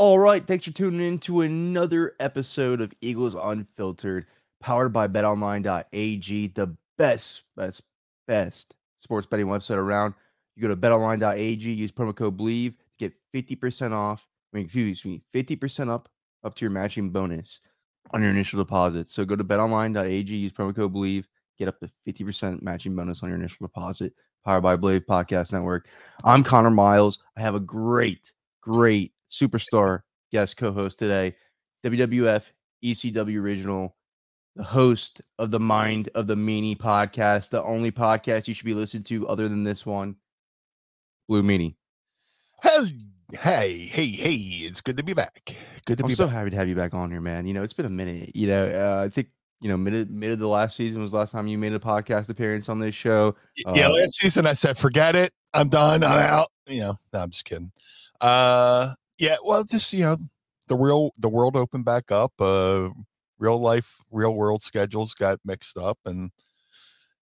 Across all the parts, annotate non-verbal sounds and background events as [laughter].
All right, thanks for tuning in to another episode of Eagles Unfiltered, powered by betonline.ag, the best, best, best sports betting website around. You go to betonline.ag, use promo code BELIEVE to get 50% off. I mean, excuse me, 50% up up to your matching bonus on your initial deposit. So go to betonline.ag, use promo code BELIEVE, get up to 50% matching bonus on your initial deposit. Powered by Bleav Podcast Network. I'm Connor Miles. I have a great, great superstar guest co-host today, WWF ECW original, the host of the Mind of the Meanie podcast, the only podcast you should be listening to other than this one, Blue Meanie. Hey, hey, hey, hey! It's good to be back. Good to I'm be so back. happy to have you back on here, man. You know, it's been a minute. You know, uh, I think you know mid mid of the last season was the last time you made a podcast appearance on this show. yeah, Uh, last season I said, forget it. I'm done. I'm out. You know, no, I'm just kidding. Uh, yeah, well, just you know, the real the world opened back up. Uh, real life, real world schedules got mixed up, and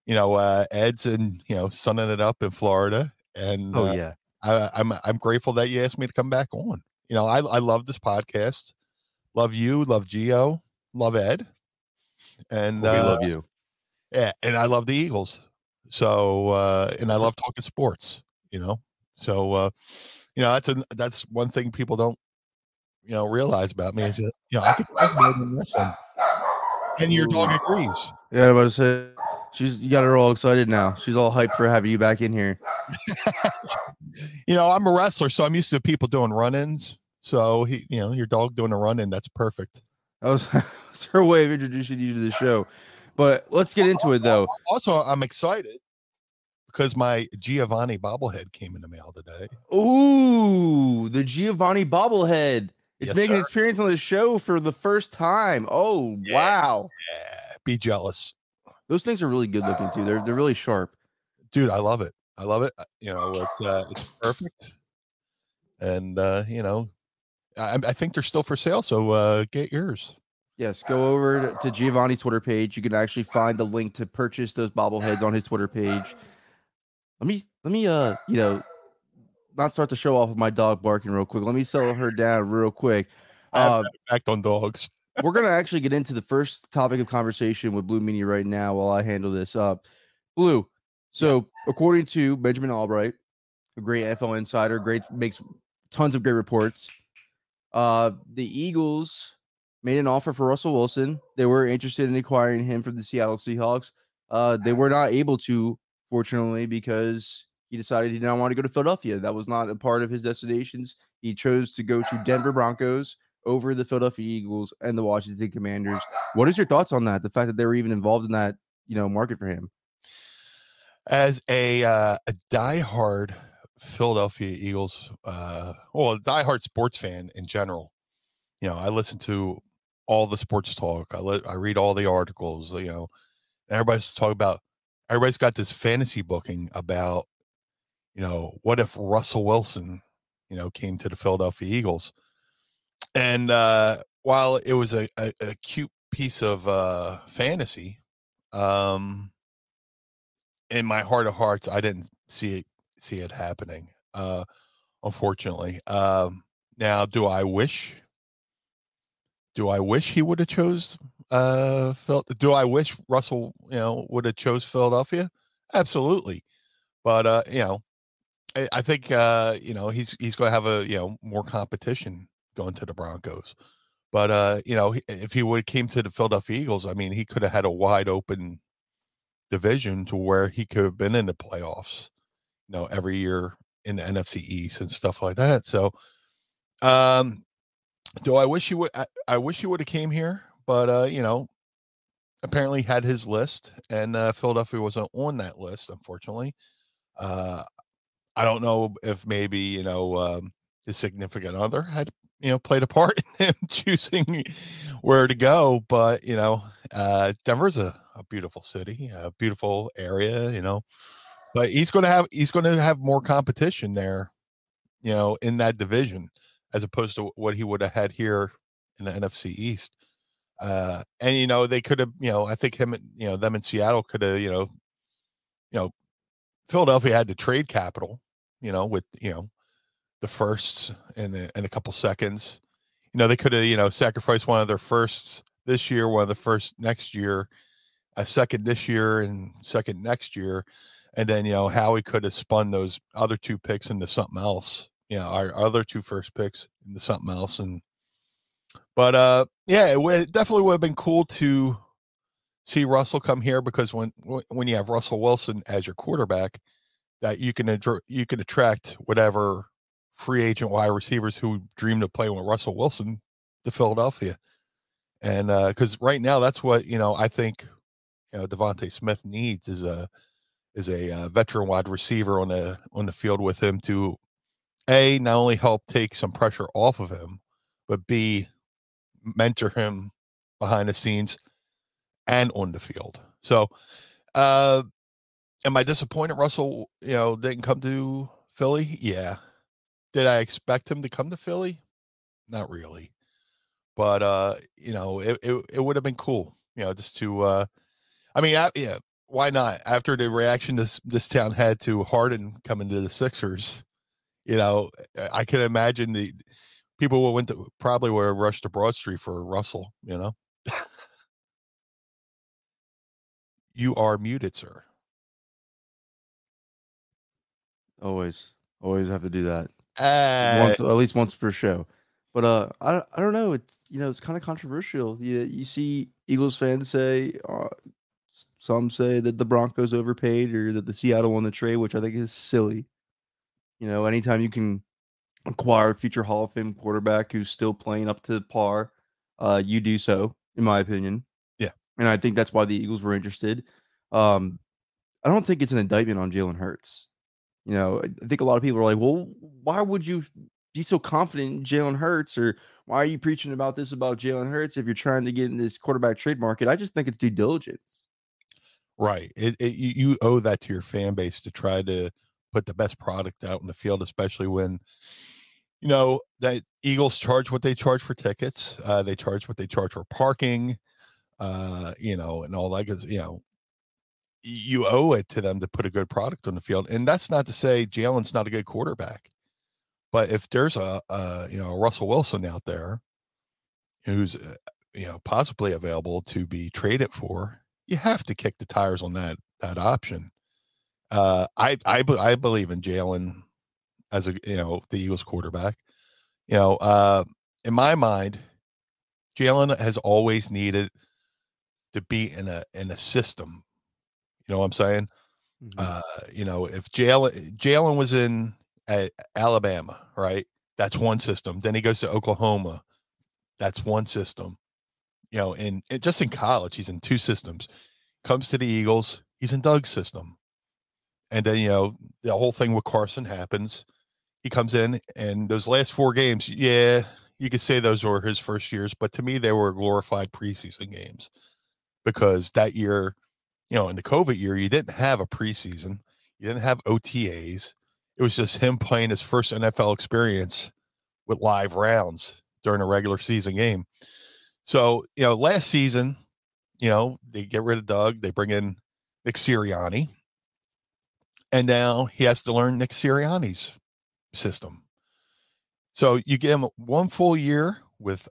you know, uh, Ed's and you know, sunning it up in Florida, and Oh uh, yeah, I, I'm I'm grateful that you asked me to come back on. You know, I I love this podcast. Love you, love Geo, love Ed, and Well, we uh, love you. yeah, and I love the Eagles. So uh and I [laughs] love talking sports, you know. So uh you know, that's a that's one thing people don't you know realize about me eh. is that you know I can talk more than wrestling. And your dog agrees. Yeah, I'm about to say she's you got her all excited now. She's all hyped for having you back in here. [laughs] you know, I'm a wrestler, so I'm used to people doing run-ins. So he, you know, your dog doing a run-in, that's perfect. That was, [laughs] that's her way of introducing you to the show. But let's get into it though. Also, I'm excited because my Giovanni bobblehead came in the mail today. Ooh, the Giovanni bobblehead. It's Yes, making an experience on the show for the first time. Oh Yeah. wow, Yeah, be jealous. those things are really good looking too. They're they're really sharp. dude i love it i love it Uh, you know [sighs] it's uh it's perfect and uh you know i, I think they're still for sale so uh get yours Yes, go over to Giovanni's Twitter page. You can actually find the link to purchase those bobbleheads on his Twitter page. Let me let me uh you know not start the show off with my dog barking real quick. Let me settle her down real quick. Uh, act on dogs [laughs] we're gonna actually get into the first topic of conversation with Blue Meanie right now while I handle this up. Blue. So Yes. according to Benjamin Allbright, a great NFL insider, great makes tons of great reports. Uh the Eagles made an offer for Russell Wilson. They were interested in acquiring him from the Seattle Seahawks. Uh they were not able to, fortunately, because he decided he did not want to go to Philadelphia. That was not a part of his destinations. He chose to go to Denver Broncos over the Philadelphia Eagles and the Washington Commanders. What is your thoughts on that? The fact that they were even involved in that, you know, market for him. as a uh a diehard philadelphia eagles uh well a diehard sports fan in general you know i listen to all the sports talk i li- i read all the articles you know everybody's talking about everybody's got this fantasy booking about you know what if russell wilson you know came to the philadelphia eagles? And uh while it was a, a, a cute piece of uh fantasy um in my heart of hearts i didn't see it see it happening uh unfortunately. Um now do i wish do i wish he would have chose uh Phil, do i wish russell you know would have chose philadelphia absolutely But uh, you know, I, I think uh, you know he's he's going to have a you know more competition going to the Broncos. But uh, you know, if he would have came to the Philadelphia Eagles, I mean, he could have had a wide open division to where he could have been in the playoffs, you know, every year in the NFC East and stuff like that. So, um, do I wish you would? I, I wish he would have came here, but uh, you know, apparently had his list, and uh, Philadelphia wasn't on that list, unfortunately. Uh, I don't know if maybe you know um, his significant other had you know played a part [laughs] in him choosing where to go, but you know, uh, Denver's a, a beautiful city, a beautiful area, you know, but he's going to have he's going to have more competition there, you know, in that division as opposed to what he would have had here in the NFC East. Uh, and you know, they could have, you know, I think him, you know, them in Seattle could have, you know, you know, Philadelphia had the trade capital, you know, with you know the firsts in a, in a couple seconds. You know, they could have, you know, sacrificed one of their firsts this year, one of the first next year, a second this year, and second next year, and then you know Howie could have spun those other two picks into something else. You know, our other two first picks into something else, and but uh, yeah, it, w- it definitely would have been cool to see Russell come here because when when you have Russell Wilson as your quarterback, that you can you can attract whatever free agent wide receivers who dream of playing with Russell Wilson to Philadelphia, and because uh, right now that's what you know I think you know DeVonta Smith needs is a is a uh, veteran wide receiver on the on the field with him to a not only help take some pressure off of him, but b mentor him behind the scenes and on the field. So, uh, am I disappointed Russell, you know, didn't come to Philly? Yeah. Did I expect him to come to Philly? Not really. But uh, you know, it it, it would have been cool, you know, just to uh I mean, I, yeah, why not? After the reaction this this town had to Harden coming to the Sixers, you know, I can imagine the people will went to probably would have rushed to Broad Street for Russell, you know. you are muted, sir. Always, always have to do that. Uh, once, at least once per show. But uh, I I don't know. It's you know it's kind of controversial. You you see Eagles fans say, uh, some say that the Broncos overpaid or that the Seattle won the trade, which I think is silly. You know, anytime you can acquire a future Hall of Fame quarterback who's still playing up to par, uh, you do so, in my opinion. Yeah, and I think that's why the Eagles were interested. Um, I don't think it's an indictment on Jalen Hurts. You know, I think a lot of people are like, well, why would you be so confident in Jalen Hurts? Or why are you preaching about this about Jalen Hurts if you're trying to get in this quarterback trade market? I just think it's due diligence. Right. It, it, you owe that to your fan base to try to put the best product out in the field, especially when, you know, that Eagles charge what they charge for tickets. Uh, they charge what they charge for parking, uh, you know, and all that. Because, you know, you owe it to them to put a good product on the field. And that's not to say Jalen's not a good quarterback, but if there's a, a you know a Russell Wilson out there who's uh, you know possibly available to be traded for, you have to kick the tires on that that option. Uh, I I I believe in Jalen as a you know the Eagles quarterback. You know, uh, in my mind, Jalen has always needed to be in a in a system you know what I'm saying? Mm-hmm. Uh, you know, if Jalen Jalen was in Alabama, right? That's one system. Then he goes to Oklahoma. That's one system. You know, and, and just in college, he's in two systems. Comes to the Eagles, he's in Doug's system. And then, you know, the whole thing with Carson happens. He comes in, and those last four games, yeah, you could say those were his first years, but to me, they were glorified preseason games because that year you know, in the COVID year, you didn't have a preseason, you didn't have OTAs. It was just him playing his first NFL experience with live rounds during a regular season game. So, you know, last season, you know, they get rid of Doug, they bring in Nick Sirianni, and now he has to learn Nick Sirianni's system. So you give him one full year with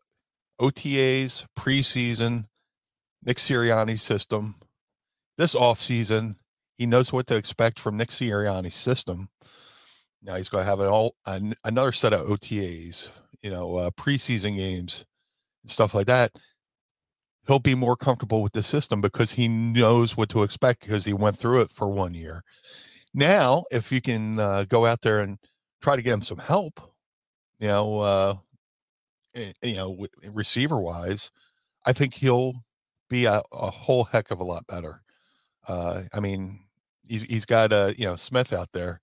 OTAs, preseason, Nick Sirianni's system, this offseason, He knows what to expect from Nick Sirianni's system. Now he's going to have an all an, another set of OTAs, you know, uh, preseason games and stuff like that. He'll be more comfortable with the system because he knows what to expect because he went through it for one year. Now, if you can uh, go out there and try to get him some help, you know, uh, eh, you know, receiver wise, I think he'll be a, a whole heck of a lot better. Uh, I mean, he's he's got uh, you know Smith out there,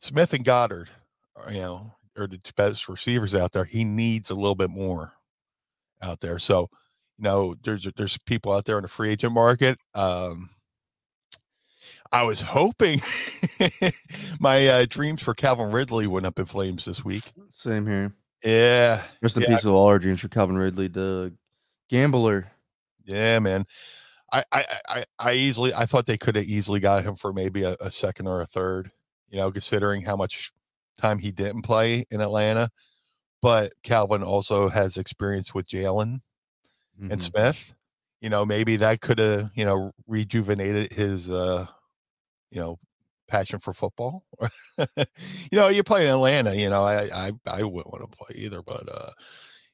Smith and Goedert, are, you know, are the two best receivers out there. He needs a little bit more out there. So, you know, there's there's people out there in the free agent market. Um, I was hoping [laughs] my uh, dreams for Calvin Ridley went up in flames this week. Same here. Yeah. Rest in yeah. peace of all our dreams for Calvin Ridley, the gambler. Yeah, man. I, I, I, I easily, I thought they could have easily got him for maybe a, a second or a third, you know, considering how much time he didn't play in Atlanta. But Calvin also has experience with Jalen Mhm. and Smith. You know, maybe that could have, you know, rejuvenated his, uh, you know, passion for football. [laughs] you know, you play in Atlanta, you know, I, I, I wouldn't want to play either, but, uh,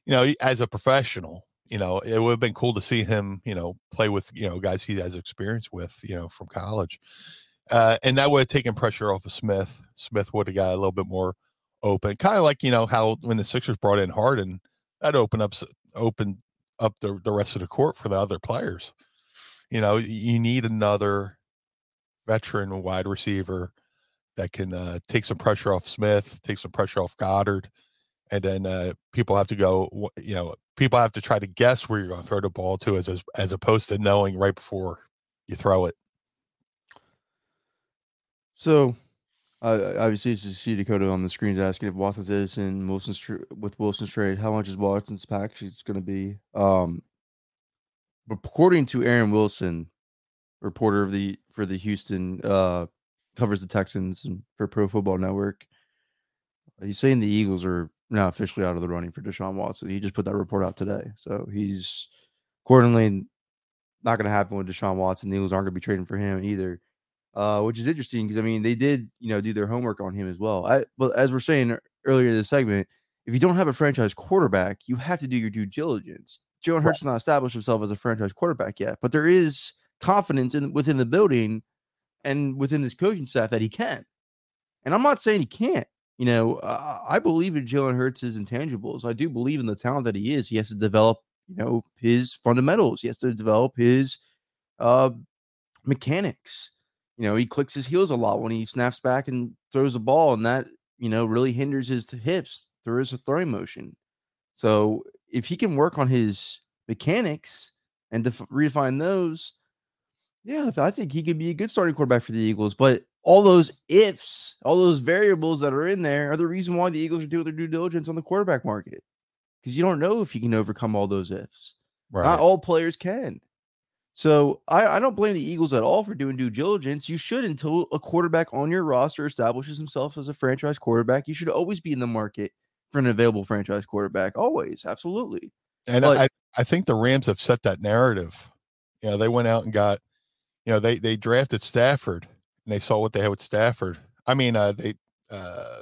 you know, as a professional, you know, it would have been cool to see him, you know, play with, you know, guys he has experience with, you know, from college. Uh, and that would have taken pressure off of Smith. Smith would have got a little bit more open, kind of like, you know, how when the Sixers brought in Harden, that opened up, opened up the, the rest of the court for the other players. You know, you need another veteran wide receiver that can uh, take some pressure off Smith, take some pressure off Goedert, and then uh, people have to go. You know, people have to try to guess where you're going to throw the ball to, as as, opposed to knowing right before you throw it. So, uh, obviously, it's see Dakota on the screens asking if Watson's Edison, Wilson's tr- with Wilson's trade, how much is Watson's package going to be? Um, according to Aaron Wilson, reporter of the for the Houston, uh, covers the Texans and for Pro Football Network. He's saying the Eagles are now officially out of the running for Deshaun Watson. He just put that report out today, so he's accordingly not going to happen with Deshaun Watson. The Eagles aren't going to be trading for him either uh, which is interesting because I mean they did you know do their homework on him as well. I well as we're saying earlier in the segment, if you don't have a franchise quarterback, you have to do your due diligence. Jalen Hurts not established himself as a franchise quarterback yet, but there is confidence in within the building and within this coaching staff that he can. And I'm not saying he can't. You know, uh, I believe in Jalen Hurts' intangibles. I do believe in the talent that he is. He has to develop, you know, his fundamentals. He has to develop his uh, mechanics you know, he clicks his heels a lot when he snaps back and throws the ball, and that, you know, really hinders his hips through his throwing motion. So if he can work on his mechanics and def- refine those, yeah, I think he could be a good starting quarterback for the Eagles. But all those ifs, all those variables that are in there are the reason why the Eagles are doing their due diligence on the quarterback market. Because you don't know if you can overcome all those ifs. Right. Not all players can. So I, I don't blame the Eagles at all for doing due diligence. You should until a quarterback on your roster establishes himself as a franchise quarterback. You should always be in the market for an available franchise quarterback. Always, absolutely. and but- I, I think the Rams have set that narrative. You know, they went out and got, you know, they they drafted Stafford and they saw what they had with Stafford. I mean, uh, they, uh,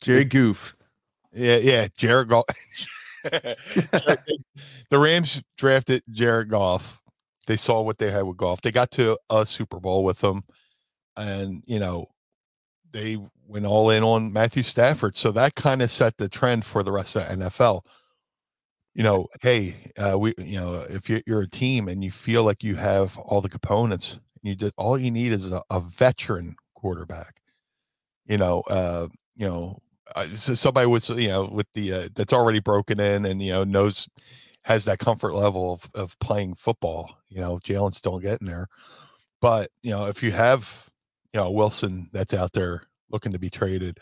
Jerry Goof. yeah, yeah, Jared Goff. [laughs] [laughs] the Rams drafted Jared Goff. They saw what they had with Goff. They got to a Super Bowl with him, and you know, they went all in on Matthew Stafford. So that kind of set the trend for the rest of the NFL. You know, hey, uh, we, you know, if you're, a team and you feel like you have all the components, you just all you need is a, a veteran quarterback. You know, uh, you know, uh, so somebody with you know with the uh, that's already broken in and you know knows has that comfort level of of playing football. You know, Jalen's still getting there, but you know if you have you know Wilson that's out there looking to be traded,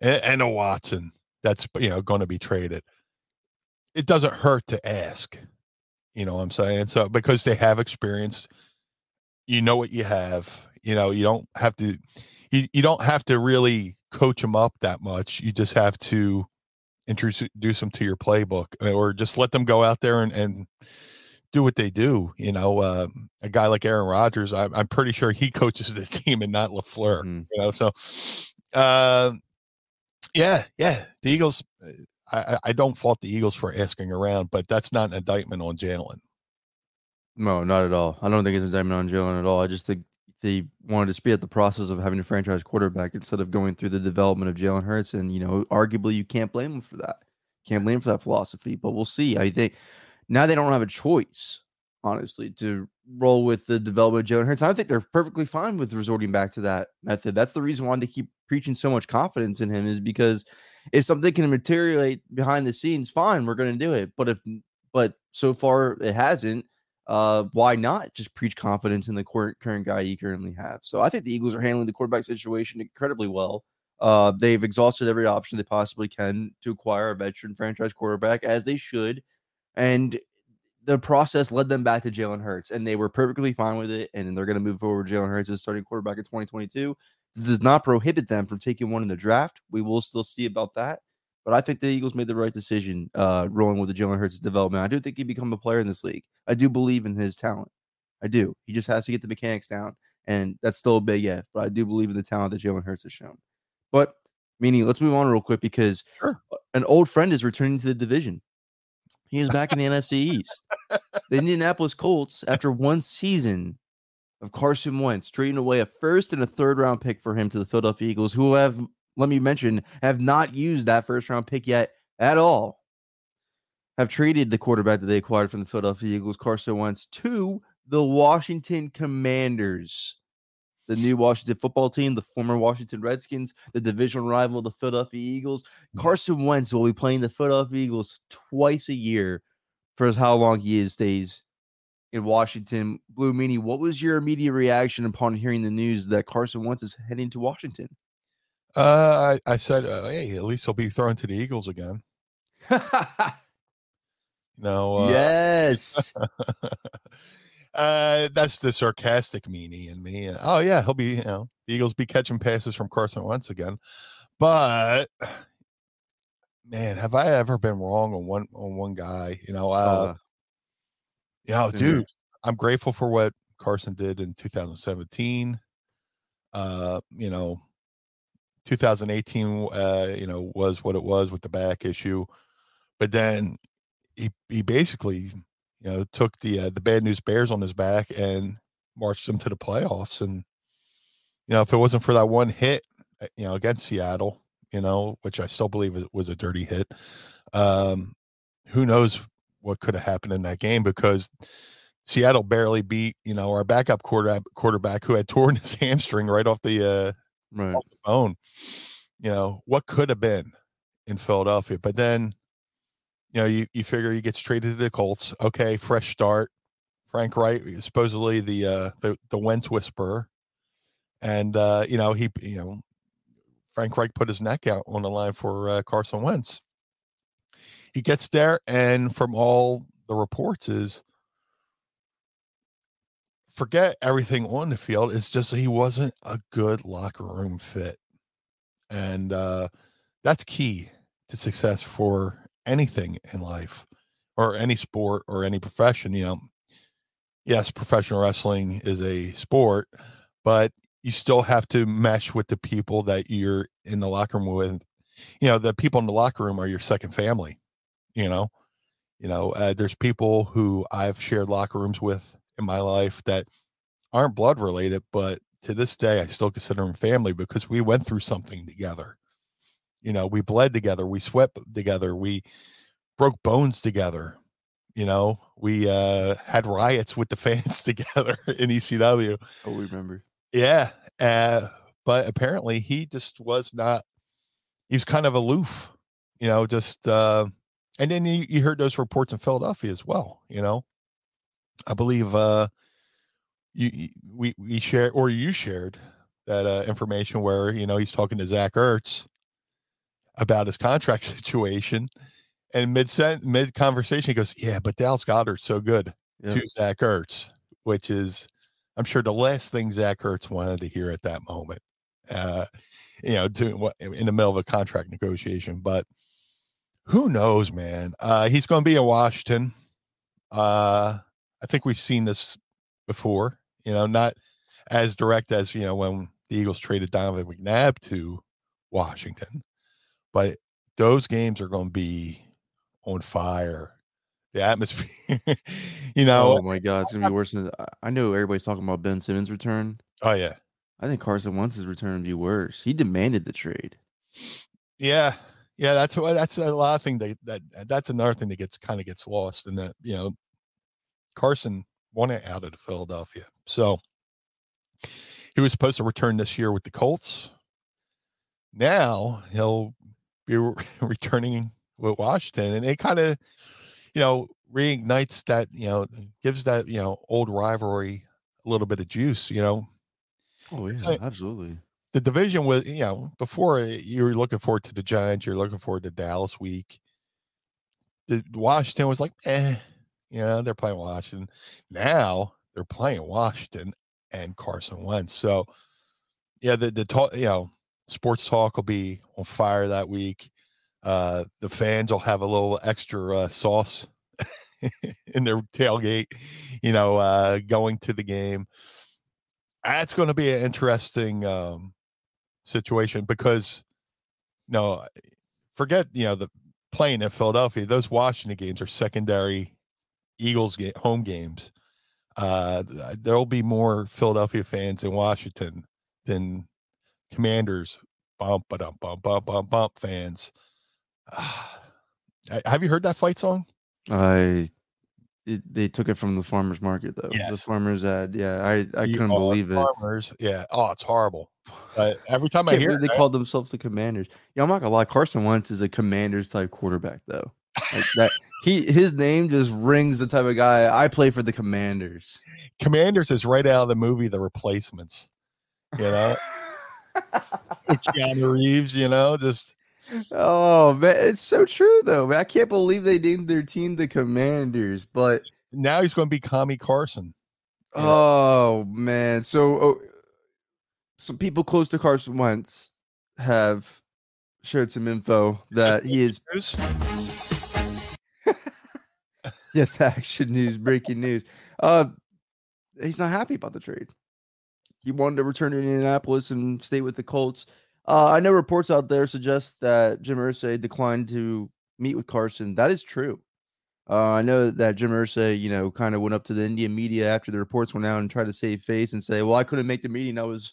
and, and a Watson that's you know going to be traded, it doesn't hurt to ask. You know what I'm saying? So because they have experience, you know what you have. You know you don't have to you, you don't have to really coach them up that much. You just have to introduce them to your playbook uh, or just let them go out there and, and do what they do. You know, uh, a guy like Aaron Rodgers, I'm, I'm pretty sure he [laughs] coaches the team and not Lafleur. Mhm. You know, so uh, yeah, yeah, the Eagles. I, I- don't fault the Eagles for asking around, but that's not an indictment on Jalen. No, not at all. I don't think it's a diamond on Jalen at all. I just think they wanted to speed up the process of having a franchise quarterback instead of going through the development of Jalen Hurts. And, you know, arguably you can't blame them for that. Can't blame for that philosophy. But we'll see. I think now they don't have a choice, honestly, to roll with the development of Jalen Hurts. I think they're perfectly fine with resorting back to that method. That's the reason why they keep preaching so much confidence in him, is because if something can materialize behind the scenes, fine, we're going to do it. But if, but so far it hasn't uh, why not just preach confidence in the current current guy you currently have? So I think the Eagles are handling the quarterback situation incredibly well. Uh, they've exhausted every option they possibly can to acquire a veteran franchise quarterback, as they should, and the process led them back to Jalen Hurts, and they were perfectly fine with it. And they're going to move forward. Jalen Hurts as starting quarterback in 2022. Does not prohibit them from taking one in the draft. We will still see about that. But I think the Eagles made the right decision uh, rolling with the Jalen Hurts development. I do think he'd become a player in this league. I do believe in his talent. I do. He just has to get the mechanics down, and that's still a big if. But I do believe in the talent that Jalen Hurts has shown. But meaning, let's move on real quick because Sure. an old friend is returning to the division. He is back in the NFC East. The [laughs] Indianapolis Colts, after one season of Carson Wentz, trading away a first and a third round pick for him to the Philadelphia Eagles, who have, let me mention, have not used that first round pick yet at all, have traded the quarterback that they acquired from the Philadelphia Eagles, Carson Wentz, to the Washington Commanders. The new Washington football team, the former Washington Redskins, the divisional rival of the Philadelphia Eagles. Mm. Carson Wentz will be playing the Philadelphia Eagles twice a year for as how long he is stays in Washington. Blue Meanie, what was your immediate reaction upon hearing the news that Carson Wentz is heading to Washington? Uh, I, I said, uh, hey, at least he'll be thrown to the Eagles again. [laughs] No, uh, yes. [laughs] uh, that's the sarcastic meanie in me. Oh yeah, he'll be. You know, the Eagles be catching passes from Carson Wentz again. But [sighs] man, have I ever been wrong on one on one guy? You know, uh, Uh, you know, dude, I'm grateful for what Carson did in 2017. Uh, you know, 2018, uh, you know, was what it was with the back issue, but then he he basically, you know, took the uh, the bad news bears on his back and marched them to the playoffs. And you know, if it wasn't for that one hit, uh, you know, against Seattle, you know, which I still believe was a dirty hit, um, who knows what could have happened in that game because Seattle barely beat, you know, our backup quarterback quarterback who had [laughs] torn his hamstring right off the uh right. off the bone. You know, what could have been in Philadelphia. But then, you know, you, you figure he gets traded to the Colts. Okay, fresh start. Frank Reich, supposedly the uh the, the Wentz whisperer. And uh, you know, he you know, Frank Reich put his neck out on the line for uh, Carson Wentz. He gets there, and from all the reports is forget everything on the field. It's just he wasn't a good locker room fit. And uh, that's key to success for anything in life or any sport or any profession. You know, yes, professional wrestling is a sport, but you still have to mesh with the people that you're in the locker room with. You know, the people in the locker room are your second family. You know, you know, uh, there's people who I've shared locker rooms with in my life that aren't blood related, but to this day, I still consider them family because we went through something together. You know, we bled together, we sweat together, we broke bones together. You know, we uh, had riots with the [laughs] fans together in ECW. Oh, we remember. Yeah. Uh, but apparently he just was not, he was kind of aloof, you know, just, uh, and then you, you heard those reports in Philadelphia as well, you know. I believe uh, you, we, we shared, or you shared that uh, information where, you know, he's talking to Zach Ertz about his contract [laughs] situation. And mid mid conversation, he goes, Yeah, but Dallas Goedert's so good Yeah. to Zach Ertz, which is, I'm sure, the last thing Zach Ertz wanted to hear at that moment. Uh, you know, doing what in the middle of a contract negotiation. But who knows, man? Uh, he's going to be in Washington. Uh, I think we've seen this before. You know, not as direct as you know when the Eagles traded Donovan McNabb to Washington, but those games are going to be on fire. The atmosphere, [laughs] you know. Oh my God, it's gonna be worse than I know. Everybody's talking about Ben Simmons' return. Oh yeah, I think Carson wants his return to be worse. He demanded the trade. yeah, yeah. That's what that's a lot of thing that that that's another thing that gets kind of gets lost in that you know Carson wanted out of Philadelphia, so he was supposed to return this year with the Colts. Now he'll be re- [laughs] returning with Washington, and it kind of, you know, reignites that, you know, gives that, you know, old rivalry a little bit of juice. You know, Oh yeah, Hey. absolutely. The division was, you know, before uh, you were looking forward to the Giants, you're looking forward to Dallas week. The Washington was like, eh, you know, they're playing Washington. Now they're playing Washington and Carson Wentz. So, yeah, the the talk, you know, sports talk will be on fire that week. Uh, the fans will have a little extra uh, sauce [laughs] in their tailgate, you know, uh, going to the game. That's going to be an interesting um, situation because, no, forget you know the playing at Philadelphia. Those Washington games are secondary Eagles ga- home games. Uh, there'll be more Philadelphia fans in Washington than Commanders bump dum bump bump bump bump fans. [sighs] Ah, have you heard that fight song? I it, they took it from the farmers market though. The farmers ad. Yeah, I I You couldn't believe it. Farmers. Yeah. Oh, it's horrible. But every [laughs] time I hear it, they I- called themselves the Commanders. Yeah, I'm not gonna lie. Carson Wentz is a Commanders type quarterback though. Like that he his name just rings the type of guy I play for the Commanders. Commanders is right out of the movie The Replacements. You know, [laughs] with Keanu Reeves. You know, just Oh man, it's so true though. Man, I can't believe they named their team the Commanders. But now he's going to be Kami Carson. Yeah. oh man, so oh, some people close to Carson Wentz have shared some info that he is [laughs] [laughs] yes, the action news, breaking news. Uh, he's not happy about the trade. He wanted to return to Indianapolis and stay with the Colts. Uh, I know reports out there suggest that Jim Irsay declined to meet with Carson. That is true. Uh, I know that Jim Irsay, you know, kind of went up to the Indian media after the reports went out and tried to save face and say, "Well, I couldn't make the meeting. I was,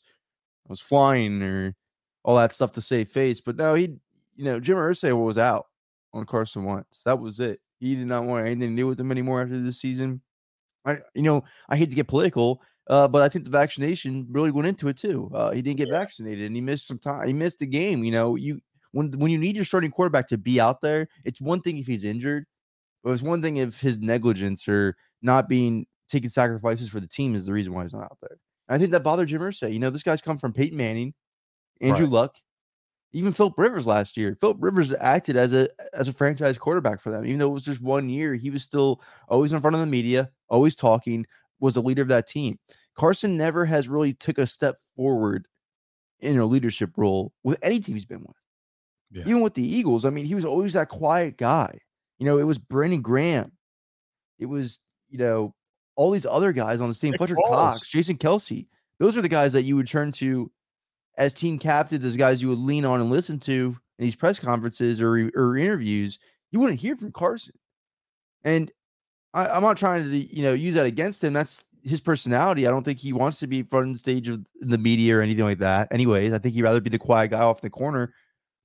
I was flying or all that stuff to save face." But no, he, you know, Jim Irsay was out on Carson once. That was it. He did not want anything to do with him anymore after this season. I, you know, I hate to get political, uh, but I think the vaccination really went into it too. Uh, he didn't get vaccinated and he missed some time. He missed the game. You know, you when when you need your starting quarterback to be out there, it's one thing if he's injured, but it's one thing if his negligence or not being taking sacrifices for the team is the reason why he's not out there. And I think that bothered Jim Irsay. You know, this guy's come from Peyton Manning, Andrew Right. Luck, even Philip Rivers last year. Philip Rivers acted as a as a franchise quarterback for them, even though it was just one year. He was still always in front of the media, always talking, was a leader of that team. Carson never has really took a step forward in a leadership role with any team he's been with. Yeah. Even with the Eagles, I mean, he was always that quiet guy. You know, it was Brandon Graham. It was, you know, all these other guys on the team, Nick Fletcher. Cox, Jason Kelce. Those are the guys that you would turn to as team captains, as guys you would lean on and listen to in these press conferences or, or interviews. You wouldn't hear from Carson. And I, I'm not trying to, you know, use that against him. That's his personality. I don't think he wants to be front and stage of the media or anything like that. Anyways, I think he'd rather be the quiet guy off the corner.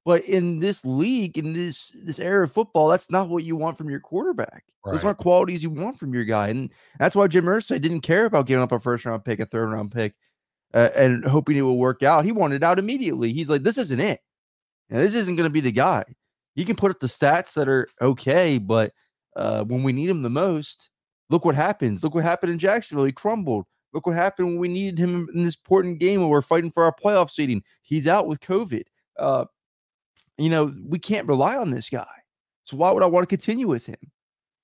But in this league, in this this era of football, that's not what you want from your quarterback. Those aren't qualities you want from your guy, and that's why Jim Irsay didn't care about giving up a first round pick, a third round pick, uh, and hoping it will work out. He wanted out immediately. He's like, this isn't it. And this isn't going to be the guy. He can put up the stats that are okay, but uh, when we need him the most, look what happens. Look what happened in Jacksonville. He crumbled. Look what happened when we needed him in this important game where we're fighting for our playoff seeding. He's out with COVID. Uh, you know, we can't rely on this guy. So why would I want to continue with him?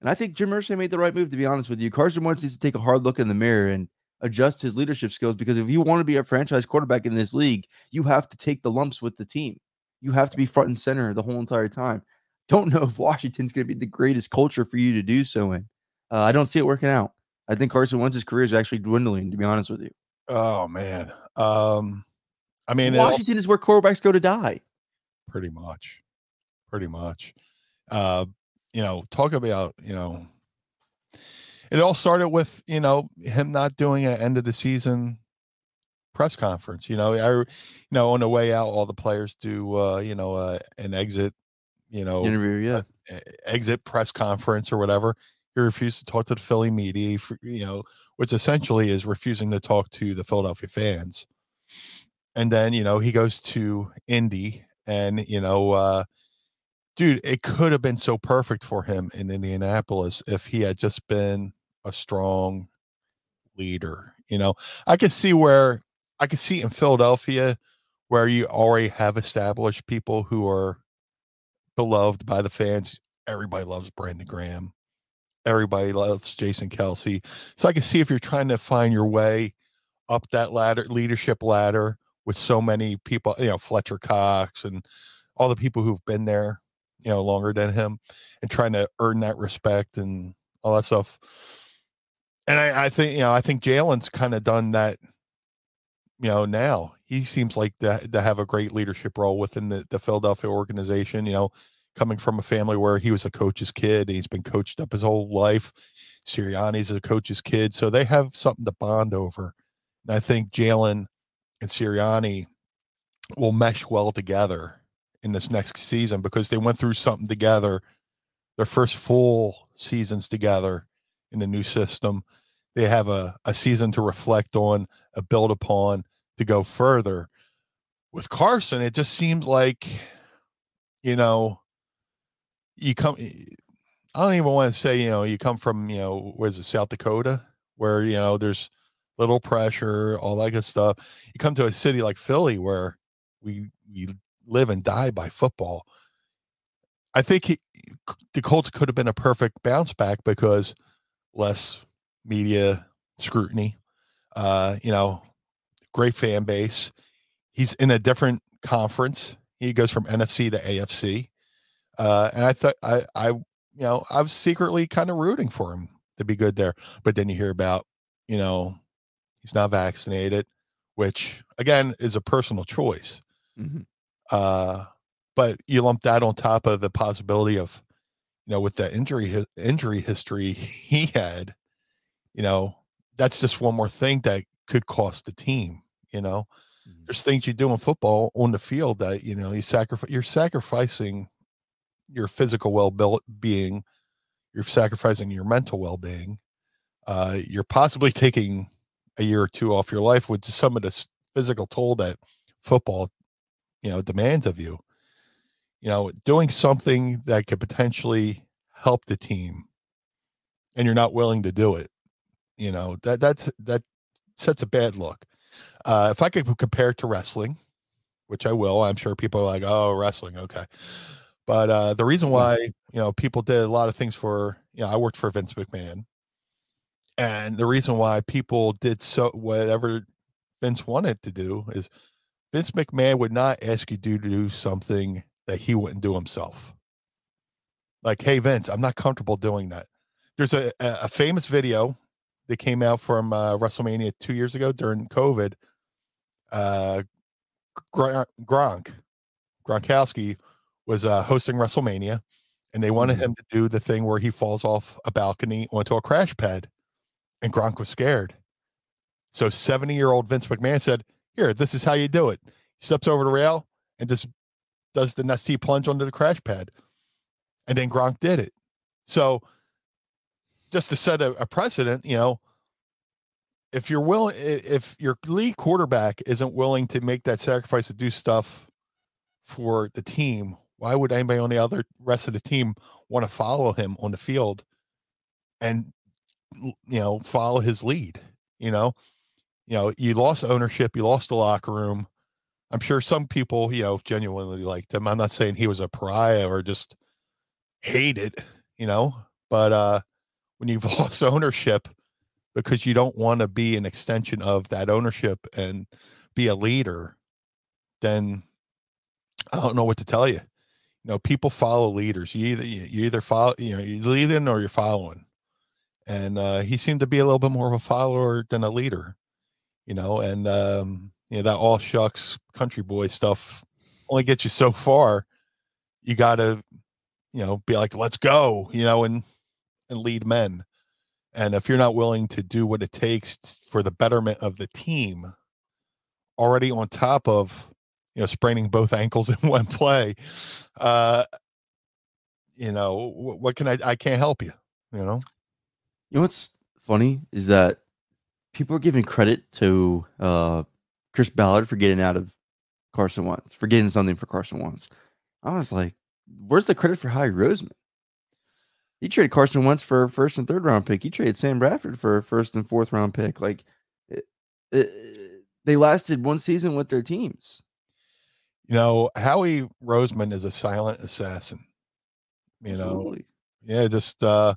And I think Jim Irsay made the right move, to be honest with you. Carson Wentz needs to take a hard look in the mirror and adjust his leadership skills because if you want to be a franchise quarterback in this league, you have to take the lumps with the team. You have to be front and center the whole entire time. Don't know if Washington's going to be the greatest culture for you to do so in. Uh, I don't see it working out. I think Carson Wentz's career is actually dwindling. To be honest with you, Oh man. Um, I mean, Washington is where quarterbacks go to die. pretty much, pretty much. Uh, you know, talk about you know, it all started with you know him not doing an end of the season press conference. You know, I, you know, on the way out, all the players do uh, you know uh, an exit, you know, Interview, yeah. exit press conference or whatever. He refused to talk to the Philly media, for, you know, which essentially is refusing to talk to the Philadelphia fans. And then, you know, he goes to Indy and, you know, uh, dude, it could have been so perfect for him in Indianapolis if he had just been a strong leader. You know, I could see where I could see in Philadelphia where you already have established people who are beloved by the fans. Everybody loves Brandon Graham. Everybody loves Jason Kelce. So I can see if you're trying to find your way up that ladder, leadership ladder, with so many people, you know, Fletcher Cox and all the people who've been there, you know, longer than him, and trying to earn that respect and all that stuff. And I, I think, you know, I think Jalen's kind of done that. You know, now he seems like to, to have a great leadership role within the, the Philadelphia organization. You know, coming from a family where he was a coach's kid and he's been coached up his whole life. Sirianni's a coach's kid, so they have something to bond over. And I think Jalen and Sirianni will mesh well together in this next season because they went through something together. Their first full seasons together in the new system. They have a, a season to reflect on, a build upon, to go further. With Carson, it just seems like, you know, you come I don't even want to say, you know, you come from, you know, where's it, South Dakota, where, you know, there's little pressure, all that good stuff. You come to a city like Philly where we we live and die by football. I think he, the Colts could have been a perfect bounce back because less media scrutiny, uh, you know, great fan base. He's in a different conference. He goes from NFC to AFC. Uh, and I thought I, I, you know, I was secretly kind of rooting for him to be good there. But then you hear about, you know, he's not vaccinated, which again is a personal choice. Mhm. Uh, but you lump that on top of the possibility of, you know, with the injury his, injury history [laughs] he had, you know, that's just one more thing that could cost the team. You know, Mhm. there's things you do in football on the field that you know you sacrifice. You're sacrificing your physical well being. You're sacrificing your mental well being. Uh, you're possibly taking a year or two off your life with some of the physical toll that football, you know, demands of you. You know, doing something that could potentially help the team, and you're not willing to do it. You know that that's that sets a bad look. Uh, if I could compare it to wrestling, which I will, I'm sure people are like, "Oh, wrestling, okay." But uh, the reason why you know people did a lot of things for you know I worked for Vince McMahon, and the reason why people did so whatever Vince wanted to do is Vince McMahon would not ask you to do something that he wouldn't do himself. Like, hey Vince, I'm not comfortable doing that. There's a a famous video that came out from uh, WrestleMania two years ago during COVID. Uh, Gronk, Gronkowski was uh, hosting WrestleMania, and they wanted Mhm. him to do the thing where he falls off a balcony onto a crash pad, and Gronk was scared. So 70 year old Vince McMahon said, "Here, this is how you do it." He steps over the rail and just does the nasty plunge onto the crash pad, and then Gronk did it. So just to set a, a precedent, you know, if you're willing, if your lead quarterback isn't willing to make that sacrifice to do stuff for the team, why would anybody on the other rest of the team want to follow him on the field and you know follow his lead? You know, you know, you lost ownership, you lost the locker room. I'm sure some people, you know, genuinely liked him. I'm not saying he was a pariah or just hated, you know, but uh when you've [laughs] lost ownership because you don't want to be an extension of that ownership and be a leader, then I don't know what to tell you. You know, people follow leaders. You either you either follow, you know, you're leading or you're following. and uh, he seemed to be a little bit more of a follower than a leader, you know. And um, you know that all shucks country boy stuff only gets you so far. You got to, you know, be like, let's go, you know, and and lead men. And if you're not willing to do what it takes for the betterment of the team, already on top of you know spraining both ankles [laughs] in one play, uh, you know what, can I? I can't help you. You know. You know what's funny is that people are giving credit to uh, Chris Ballard for getting out of Carson Wentz, for getting something for Carson Wentz. I was like, where's the credit for Howie Roseman? He traded Carson Wentz for a first and third round pick. He traded Sam Bradford for a first and fourth round pick. Like, it, it, they lasted one season with their teams. You know, Howie Roseman is a silent assassin. You Absolutely. know, yeah, just uh,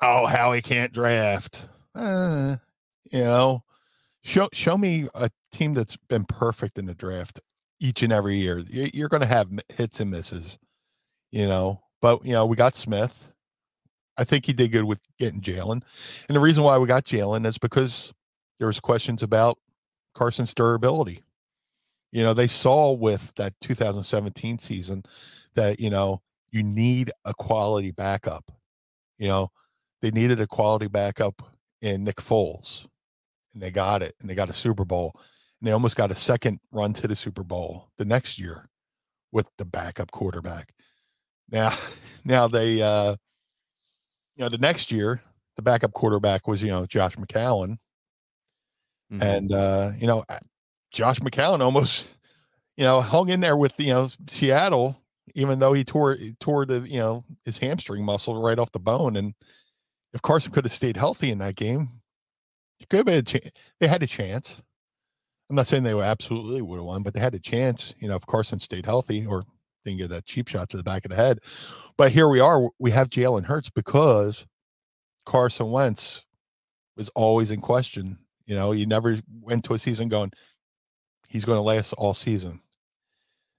oh, Howie can't draft. Uh, you know, show show me a team that's been perfect in the draft each and every year. You're going to have hits and misses. You know, but you know, we got Smith. I think he did good with getting Jalen. And the reason why we got Jalen is because there was questions about Carson's durability. You know, they saw with that 2017 season that, you know, you need a quality backup. You know, they needed a quality backup in Nick Foles. And they got it. And they got a Super Bowl. And they almost got a second run to the Super Bowl the next year with the backup quarterback. Now, [laughs] now they, uh, you know, the next year, the backup quarterback was, you know, Josh McCown. Mm-hmm. And, uh, you know, Josh McCown almost, [laughs] you know, hung in there with, you know, Seattle, even though he tore, tore the, you know, his hamstring muscle right off the bone. And if Carson could have stayed healthy in that game, it could have been a chance. They had a chance. I'm not saying they were absolutely would have won, but they had a chance, you know, if Carson stayed healthy or didn't get that cheap shot to the back of the head. But here we are. We have Jalen Hurts because Carson Wentz was always in question. You know, you never went to a season going, he's going to last all season.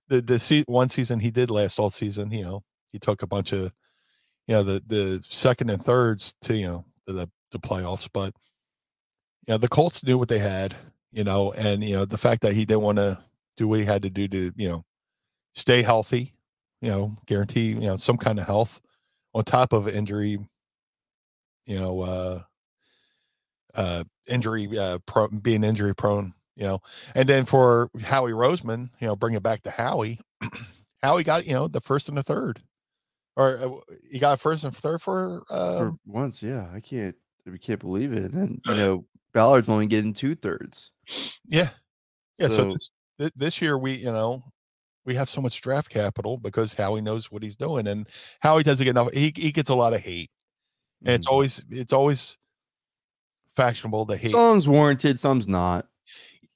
The the se- one season he did last all season. You know, he took a bunch of, you know, the the second and thirds to you know the the playoffs, but you know the Colts knew what they had. You know, and you know the fact that he didn't want to do what he had to do to you know stay healthy, you know, guarantee, you know, some kind of health on top of injury, you know, uh, uh, injury, uh, pro- being injury prone, you know, and then for Howie Roseman, you know, bring it back to Howie, [clears throat] Howie got, you know, the first and the third, or uh, he got first and third for, uh, for once. Yeah. I can't, we can't believe it. And then, you know, Ballard's only getting two thirds. Yeah. Yeah. So, so this, this year we, you know, we have so much draft capital because Howie knows what he's doing, and Howie doesn't get enough. He he gets a lot of hate, and mm-hmm. it's always it's always fashionable to hate. Some's warranted, some's not.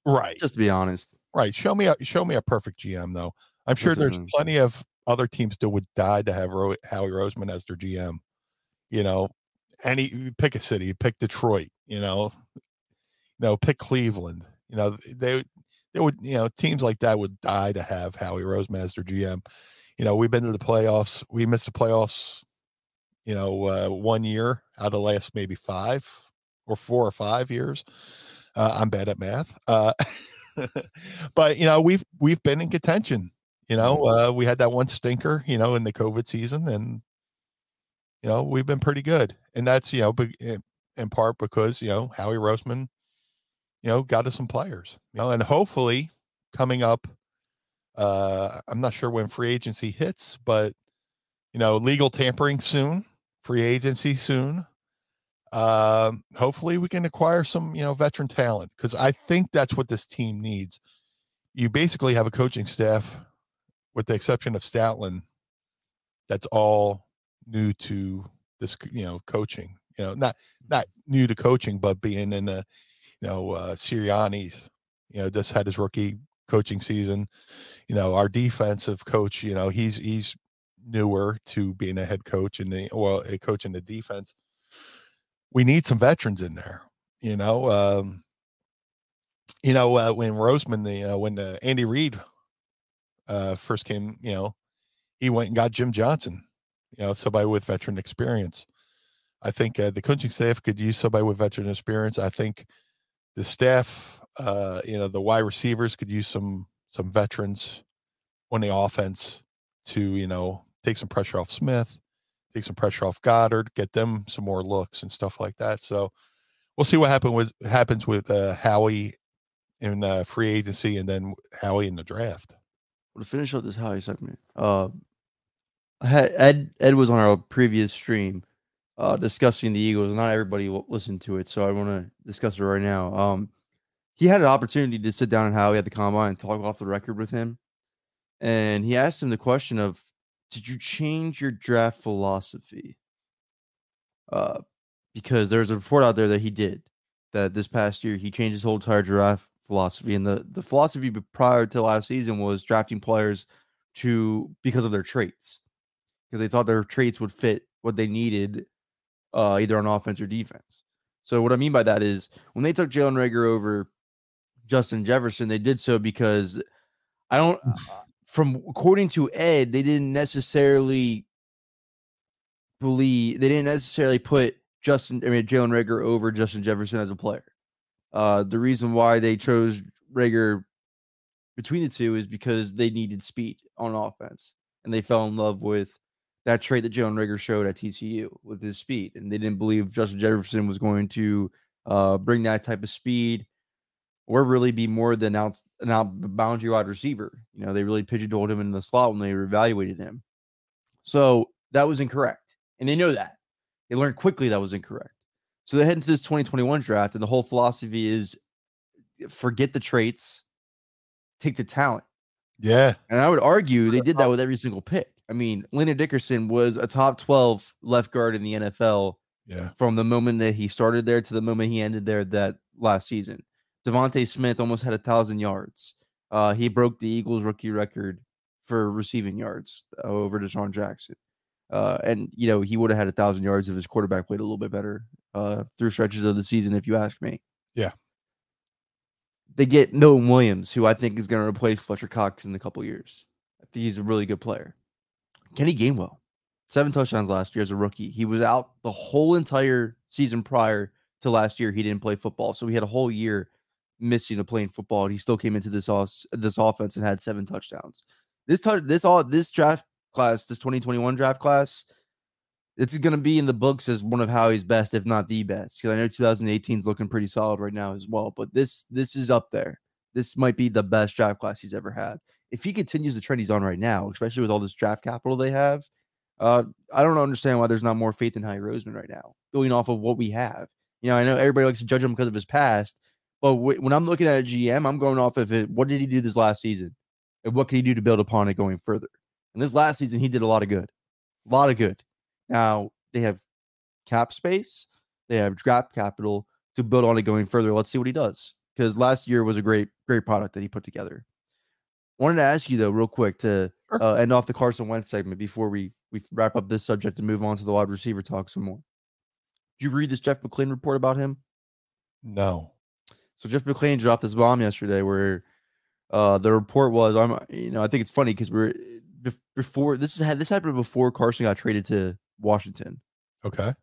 Right. Just to be honest. Right. Show me a show me a perfect GM though. I'm sure there's plenty of other teams that would die to have Ro- Howie Roseman as their GM. You know, any pick a city, pick Detroit. You know, you know, pick Cleveland. You know, they it would you know teams like that would die to have Howie Rosemaster GM. You know, we've been to the playoffs. We missed the playoffs. You know, uh, one year out of the last maybe five or four or five years. Uh, I'm bad at math, uh, [laughs] but you know we've we've been in contention. You know, mm-hmm. uh, we had that one stinker. You know, in the COVID season, and you know we've been pretty good, and that's you know in, in part because you know Howie Roseman you know, got us some players, you know, and hopefully coming up, uh, I'm not sure when free agency hits, but you know, legal tampering soon, free agency soon. Um, hopefully we can acquire some, you know, veteran talent because I think that's what this team needs. You basically have a coaching staff, with the exception of Stoutland, that's all new to this, you know, coaching. You know, not not new to coaching, but being in a you know, uh, Sirianni, you know, just had his rookie coaching season. You know, our defensive coach, you know, he's he's newer to being a head coach and the well, a coach in the defense. We need some veterans in there. You know, um, you know uh, when Roseman, the uh, when the Andy Reid uh, first came, you know, he went and got Jim Johnson. You know, somebody with veteran experience. I think uh, the coaching staff could use somebody with veteran experience. I think the staff, uh, you know, the wide receivers could use some some veterans on the offense to you know take some pressure off Smith, take some pressure off Goedert, get them some more looks and stuff like that. So we'll see what happen with happens with uh, Howie in uh, free agency and then Howie in the draft. Well, to finish up this Howie segment, uh, Ed Ed was on our previous stream uh, discussing the Eagles. Not everybody listened to it, so I want to discuss it right now. Um, he had an opportunity to sit down and Howie at the combine and talk off the record with him, and he asked him the question of, "Did you change your draft philosophy?" Uh, because there's a report out there that he did that this past year he changed his whole entire draft philosophy, and the the philosophy prior to last season was drafting players to because of their traits, because they thought their traits would fit what they needed, uh, either on offense or defense. So what I mean by that is when they took Jalen Reagor over Justin Jefferson, they did so because I don't. From according to Ed, they didn't necessarily believe they didn't necessarily put Justin, I mean Jalen Reagor over Justin Jefferson as a player. Uh, the reason why they chose Reagor between the two is because they needed speed on offense, and they fell in love with that trait that Jalen Reagor showed at TCU with his speed, and they didn't believe Justin Jefferson was going to uh, bring that type of speed or really be more than out, an out boundary wide receiver. You know, they really pigeonholed him in the slot when they evaluated him. So that was incorrect, and they know that. They learned quickly that was incorrect. So they head into this 2021 draft, and the whole philosophy is forget the traits, take the talent. Yeah. And I would argue they did that with every single pick. I mean, Landon Dickerson was a top 12 left guard in the NFL yeah. from the moment that he started there to the moment he ended there that last season. DeVonta Smith almost had a thousand yards. Uh, he broke the Eagles rookie record for receiving yards uh, over DeSean Jackson. Uh, and you know he would have had a thousand yards if his quarterback played a little bit better uh, through stretches of the season, if you ask me. Yeah. They get Noah Williams, who I think is going to replace Fletcher Cox in a couple years. I think he's a really good player. Kenny Gainwell, seven touchdowns last year as a rookie. He was out the whole entire season prior to last year. He didn't play football, so he had a whole year missing of playing football, and he still came into this off, this offense and had seven touchdowns. This touch, this all this draft class, this 2021 draft class, it's going to be in the books as one of Howie's best, if not the best. Because I know 2018 is looking pretty solid right now as well. But this this is up there. This might be the best draft class he's ever had. If he continues the trend he's on right now, especially with all this draft capital they have, uh, I don't understand why there's not more faith in Howie Roseman right now, going off of what we have. You know, I know everybody likes to judge him because of his past, but w- when I'm looking at a GM, I'm going off of it. What did he do this last season, and what can he do to build upon it going further? And this last season, he did a lot of good, a lot of good. Now they have cap space, they have draft capital to build on it going further. Let's see what he does because last year was a great, great product that he put together. Wanted to ask you though, real quick, to uh, end off the Carson Wentz segment before we we wrap up this subject and move on to the wide receiver talk some more. Did you read this Jeff McLane report about him? No. So Jeff McLane dropped this bomb yesterday where uh the report was I'm you know I think it's funny because we're before this had this happened before Carson got traded to Washington. Okay.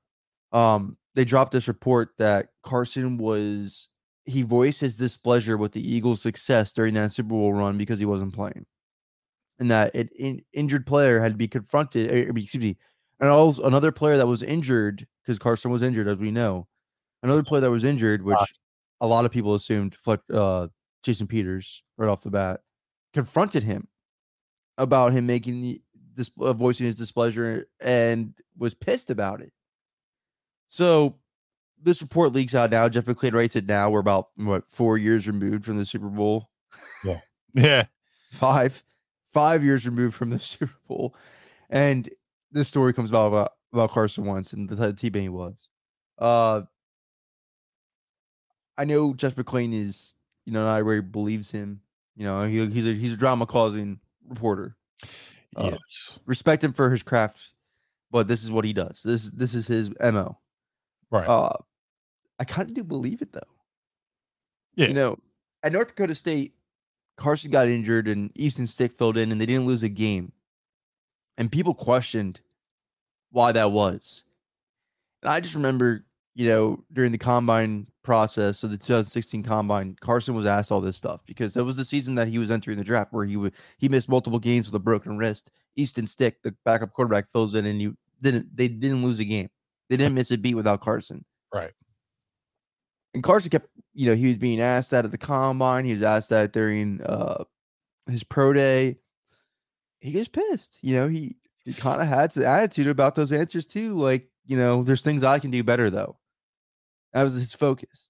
Um, they dropped this report that Carson was he voiced his displeasure with the Eagles' success during that Super Bowl run because he wasn't playing, and that an in, injured player had to be confronted. Or, er, excuse me, and also another player that was injured because Carson was injured, as we know. Another player that was injured, which a lot of people assumed, uh, Jason Peters, right off the bat, confronted him about him making the this uh, voicing his displeasure and was pissed about it. So this report leaks out now. Jeff McLane writes it now. We're about what four years removed from the Super Bowl. Yeah, [laughs] yeah, five, five years removed from the [laughs] Super Bowl, and this story comes about about, about Carson Wentz and the type of teammate he was. Uh, I know Jeff McLane is, you know, not everybody believes him. You know, he, he's a he's a drama causing reporter. Uh, yes. Respect him for his craft, but this is what he does. This this is his mo. Right. Uh, I kind of do believe it though. Yeah. You know, at North Dakota State, Carson got injured and Easton Stick filled in, and they didn't lose a game. And people questioned why that was. And I just remember, you know, during the combine process of the 2016 combine, Carson was asked all this stuff because that was the season that he was entering the draft where he would he missed multiple games with a broken wrist. Easton Stick, the backup quarterback, fills in and you didn't they didn't lose a game. They didn't miss a beat without Carson. Right. And Carson kept, you know, he was being asked that at the combine. He was asked that during uh his pro day. He gets pissed. You know, he he kind of had some attitude about those answers too. Like, you know, there's things I can do better though. That was his focus.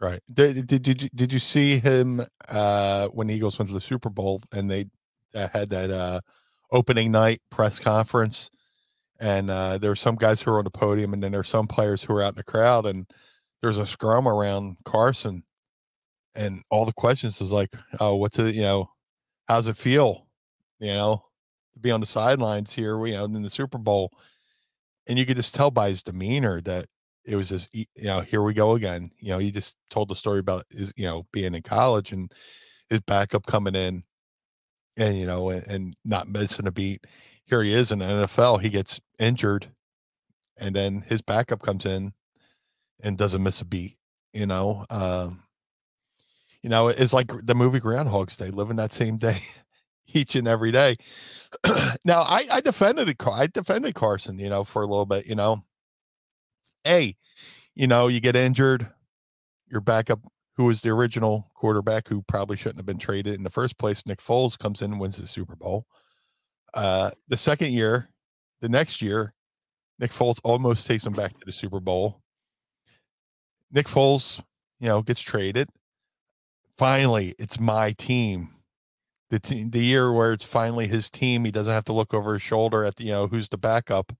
Right. Did, did, did, you, did you see him uh, when the Eagles went to the Super Bowl and they uh, had that uh, opening night press conference? And uh, there were some guys who were on the podium, and then there were some players who were out in the crowd, and there's a scrum around Carson, and all the questions was like, "Oh, what's it? You know, how's it feel? You know, to be on the sidelines here, you know, in the Super Bowl?" And you could just tell by his demeanor that it was just you know here we go again. You know he just told the story about his you know being in college and his backup coming in and you know and, and not missing a beat. Here he is in the nfl he gets injured and then his backup comes in and doesn't miss a beat you know um you know it's like the movie groundhog's day living that same day [laughs] each and every day. [clears throat] Now i i defended it i defended carson you know for a little bit you know hey, you know, you get injured, your backup, who was the original quarterback who probably shouldn't have been traded in the first place, Nick Foles comes in and wins the Super Bowl. Uh, the second year, the next year, Nick Foles almost takes him back to the Super Bowl. Nick Foles, you know, gets traded. Finally, it's my team. The team, the year where it's finally his team, he doesn't have to look over his shoulder at the, you know, who's the backup.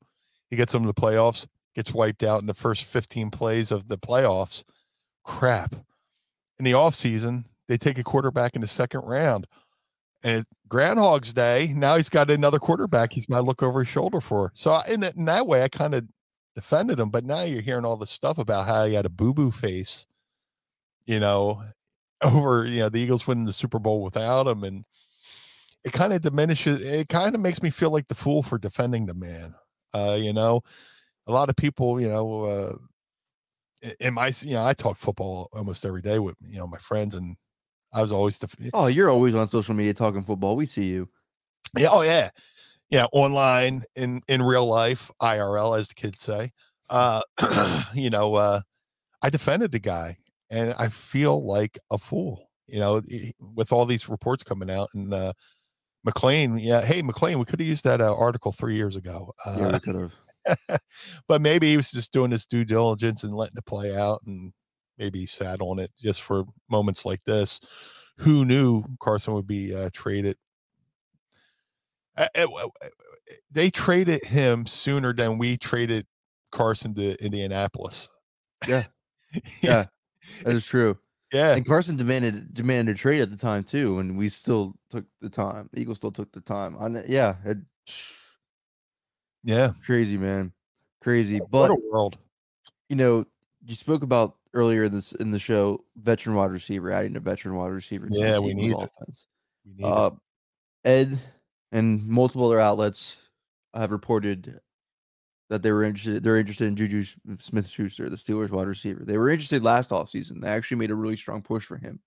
He gets them to the playoffs gets wiped out in the first 15 plays of the playoffs. Crap. In the offseason, they take a quarterback in the second round. And Groundhog's Day, now he's got another quarterback he's got to look over his shoulder for. So in, in that way, I kind of defended him. But now you're hearing all this stuff about how he had a boo boo face, you know, [laughs] over, you know, the Eagles winning the Super Bowl without him. And it kind of diminishes, it kind of makes me feel like the fool for defending the man. Uh, you know, a lot of people, you know, uh, in my, you know, I talk football almost every day with, you know, my friends, and I was always, the, oh, you're always on social media talking football. We see you. Yeah. Oh, yeah. Yeah. Online in, in real life, IRL, as the kids say. Uh, [clears throat] you know, uh, I defended the guy and I feel like a fool, you know, with all these reports coming out and, uh, McLane, yeah. Hey, McLane, we could have used that uh, article three years ago. Uh, yeah, we could have. [laughs] but maybe he was just doing his due diligence and letting it play out and maybe he sat on it just for moments like this. Who knew Carson would be uh, traded? They traded him sooner than we traded Carson to Indianapolis. Yeah. [laughs] Yeah. that is true. Yeah. And Carson demanded demanded a trade at the time too, and we still took the time. The Eagles still took the time. On yeah, it, yeah. Crazy, man. Crazy. What But a world. you know, you spoke about earlier in this in the show, veteran wide receiver, adding a veteran wide receiver to Yeah, the we need it. offense. We need Uh, Ed and multiple other outlets have reported that they were interested. They're interested in Juju Smith Schuster, the Steelers wide receiver. They were interested last offseason. They actually made a really strong push for him.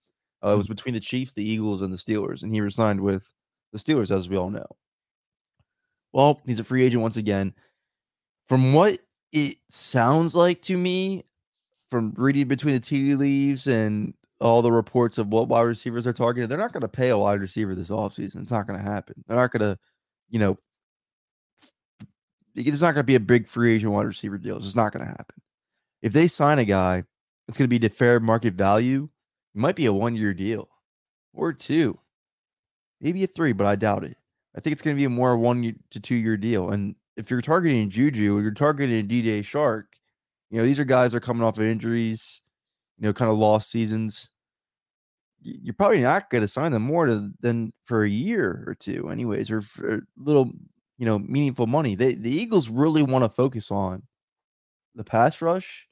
Uh, it was between the Chiefs, the Eagles, and the Steelers, and he resigned with the Steelers, as we all know. Well, he's a free agent once again. From what it sounds like to me, from reading between the tea leaves and all the reports of what wide receivers are targeted, they're not going to pay a wide receiver this offseason. It's not going to happen. They're not going to, you know, it's not going to be a big free agent wide receiver deal. It's just not going to happen. If they sign a guy, it's going to be the fair market value. It might be a one year deal or two, maybe a three, but I doubt it. I think it's going to be a more one to two year deal. And if you're targeting Juju, you're targeting DJ Chark, you know, these are guys that are coming off of injuries, you know, kind of lost seasons. You're probably not going to sign them more to, than for a year or two, anyways, or little, you know, meaningful money. They the Eagles really want to focus on the pass rush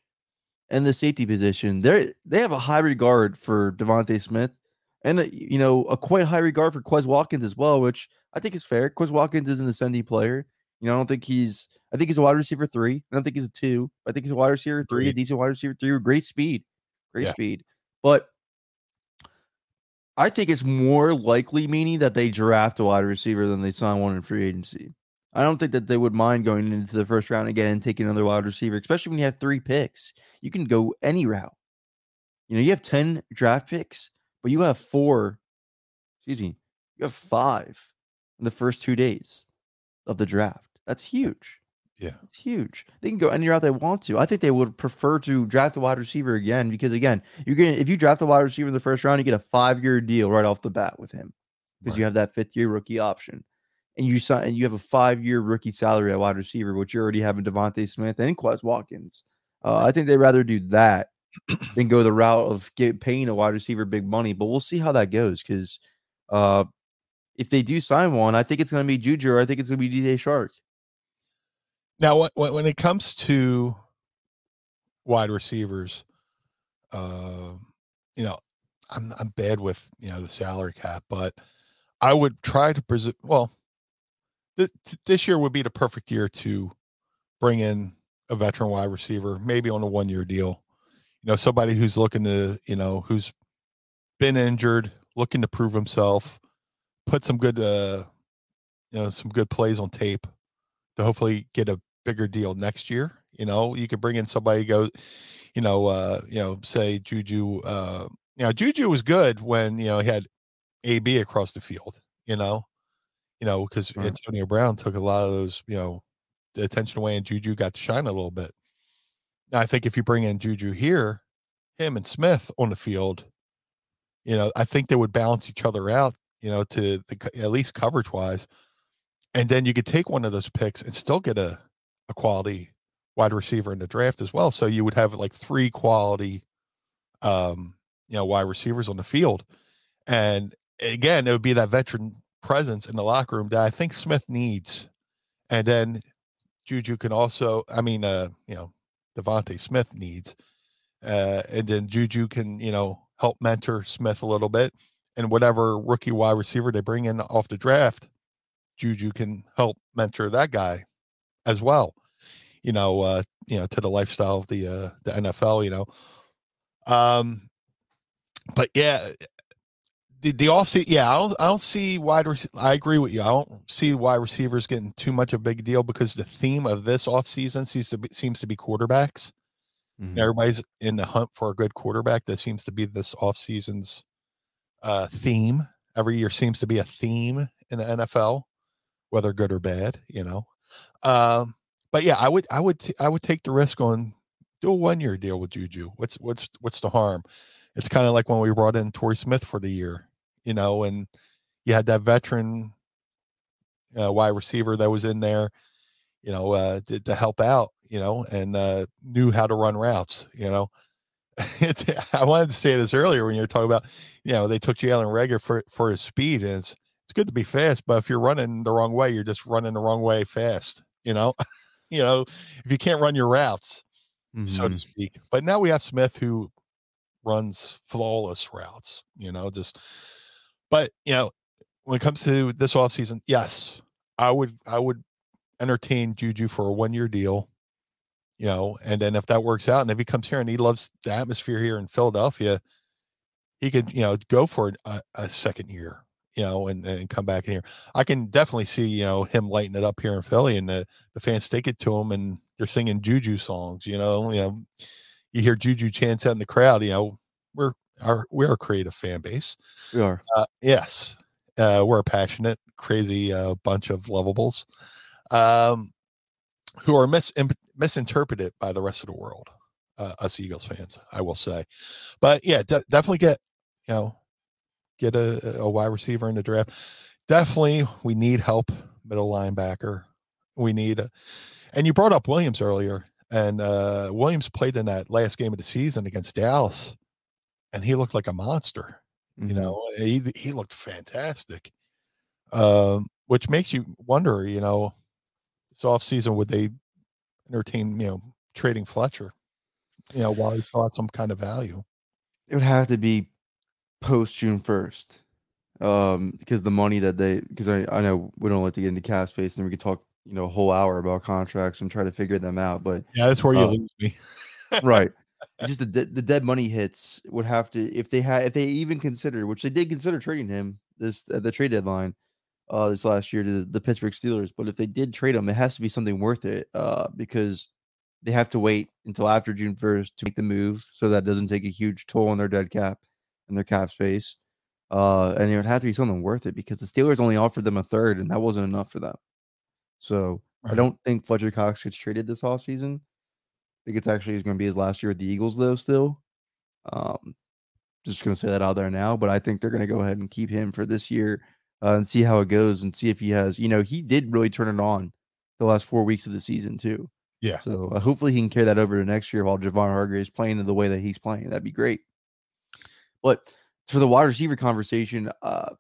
and the safety position. They they have a high regard for DeVonta Smith and uh, you know a quite high regard for Quez Watkins as well, which I think is fair. Quez Watkins is an ascending player. You know, I don't think he's. I think he's a wide receiver three. I don't think he's a two. I think he's a wide receiver three, a decent wide receiver three with great speed, great Yeah. speed. But I think it's more likely, meaning that they draft a wide receiver than they sign one in free agency. I don't think that they would mind going into the first round again and taking another wide receiver, especially when you have three picks. You can go any route. You know, you have 10 draft picks, but you have four, excuse me, you have five in the first two days of the draft. That's huge. Yeah. It's huge. They can go any route they want to. I think they would prefer to draft a wide receiver again because again, you're getting if you draft a wide receiver in the first round, you get a five year deal right off the bat with him because you have that fifth year rookie option, and you sign and you have a five year rookie salary at wide receiver, which you already have in DeVonta Smith and Quez Watkins. Uh, I think they'd rather do that than go the route of get paying a wide receiver big money. But we'll see how that goes because uh, if they do sign one, I think it's going to be Juju or I think it's going to be DJ Chark. Now, when- it comes to wide receivers, uh, you know, I'm I'm bad with you know the salary cap, but I would try to present. Well, th- th- this year would be the perfect year to bring in a veteran wide receiver, maybe on a one year deal. You know, somebody who's looking to, you know, who's been injured, looking to prove himself, put some good, uh, you know, some good plays on tape to hopefully get a bigger deal next year. You know, you could bring in somebody go, you know, uh, you know, say Juju, uh, you know, Juju was good when, you know, he had AB across the field, you know, you know, because Right. Antonio Brown took a lot of those, you know, the attention away and Juju got to shine a little bit. I think if you bring in Juju here, him and Smith on the field, you know, I think they would balance each other out, you know, to the, at least coverage wise. And then you could take one of those picks and still get a, a quality wide receiver in the draft as well. So you would have like three quality, um, you know, wide receivers on the field. And again, it would be that veteran presence in the locker room that I think Smith needs. And then Juju can also, I mean, uh, you know, DeVonta Smith needs. Uh, and then Juju can, you know, help mentor Smith a little bit. And whatever rookie wide receiver they bring in off the draft, Juju can help mentor that guy as well. You know, uh, you know, to the lifestyle of the uh the NFL, you know. Um but yeah, the the off yeah, I don't I don't see wide rec- I agree with you. I don't see wide receivers getting too much of a big deal because the theme of this offseason seems to be seems to be quarterbacks. Mhm. Everybody's in the hunt for a good quarterback. That seems to be this offseason's uh, theme. Every year seems to be a theme in the NFL, whether good or bad. You know, um, but yeah, I would, I would, t- I would take the risk on do a one year deal with Juju. What's what's what's the harm? It's kind of like when we brought in Torrey Smith for the year, you know, and you had that veteran uh, wide receiver that was in there, you know, uh, to, to help out, you know, and uh, knew how to run routes, you know. [laughs] I wanted to say this earlier when you were talking about, you know, they took Jalen Reagor for for his speed, and it's it's good to be fast, but if you're running the wrong way, you're just running the wrong way fast, you know. [laughs] you know, if you can't run your routes, so to Mhm. speak. But now we have Smith who runs flawless routes, you know, just but you know, when it comes to this offseason, yes, I would I would entertain Juju for a one year deal, you know, and then if that works out and if he comes here and he loves the atmosphere here in Philadelphia, he could, you know, go for a, a second year, you know, and, and come back in here. I can definitely see, you know, him lighting it up here in Philly and the, the fans take it to him and they're singing Juju songs, you know, you know, you hear Juju chants out in the crowd, you know, we're our we're a creative fan base. We are. Uh, yes, uh, we're a passionate, crazy uh, bunch of lovables, um, who are mis- misinterpreted by the rest of the world. Uh, us Eagles fans, I will say, but yeah, de- definitely get you know get a, a wide receiver in the draft. Definitely, we need help middle linebacker. We need, a, and you brought up Williams earlier, and uh, Williams played in that last game of the season against Dallas, and he looked like a monster you Mhm. know he he looked fantastic um which makes you wonder you know this off season would they entertain you know trading fletcher you know while he still has some kind of value it would have to be post June first, um, because the money that they because I I know we don't like to get into cap space and we could talk you know a whole hour about contracts and try to figure them out. But Yeah, that's where you Uh, lose me. right, just the de- the dead money hits would have to if they had if they even considered which they did consider trading him this at the trade deadline uh this last year to the, the Pittsburgh Steelers. But if they did trade him, it has to be something worth it uh because they have to wait until after June first to make the move, so that doesn't take a huge toll on their dead cap and their cap space. Uh, and it would have to be something worth it because the Steelers only offered them a third, and that wasn't enough for them. So I don't think Fletcher Cox gets traded this offseason. I think it's actually going to be his last year with the Eagles, though. Still, um, just going to say that out there now. But I think they're going to go ahead and keep him for this year uh, and see how it goes and see if he has. You know, he did really turn it on the last four weeks of the season too. Yeah. So uh, hopefully he can carry that over to next year while Javon Hargrave is playing in the way that he's playing. That'd be great. But for the wide receiver conversation, uh,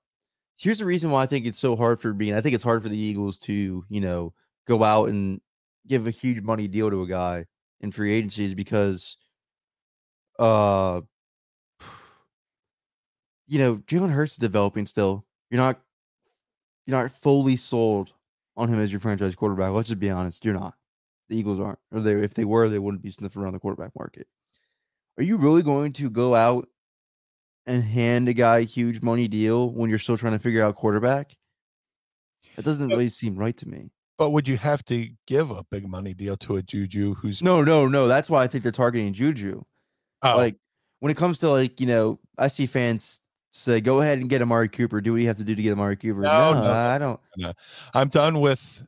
here's the reason why I think it's so hard for being. I think it's hard for the Eagles to, you know, go out and give a huge money deal to a guy in free agency is because, uh, you know, Jalen Hurts is developing still. You're not, you're not fully sold on him as your franchise quarterback. Let's just be honest. You're not. The Eagles aren't. Or they, if they were, they wouldn't be sniffing around the quarterback market. Are you really going to go out and hand a guy a huge money deal when you're still trying to figure out quarterback? That doesn't really seem right to me. But would you have to give a big money deal to a Juju who's No, no, no. That's why I think they're targeting Juju. oh, Like when it comes to like, you know, I see fans say, go ahead and get Amari Cooper. Do what you have to do to get Amari Cooper. No, No, no, I don't. I'm done with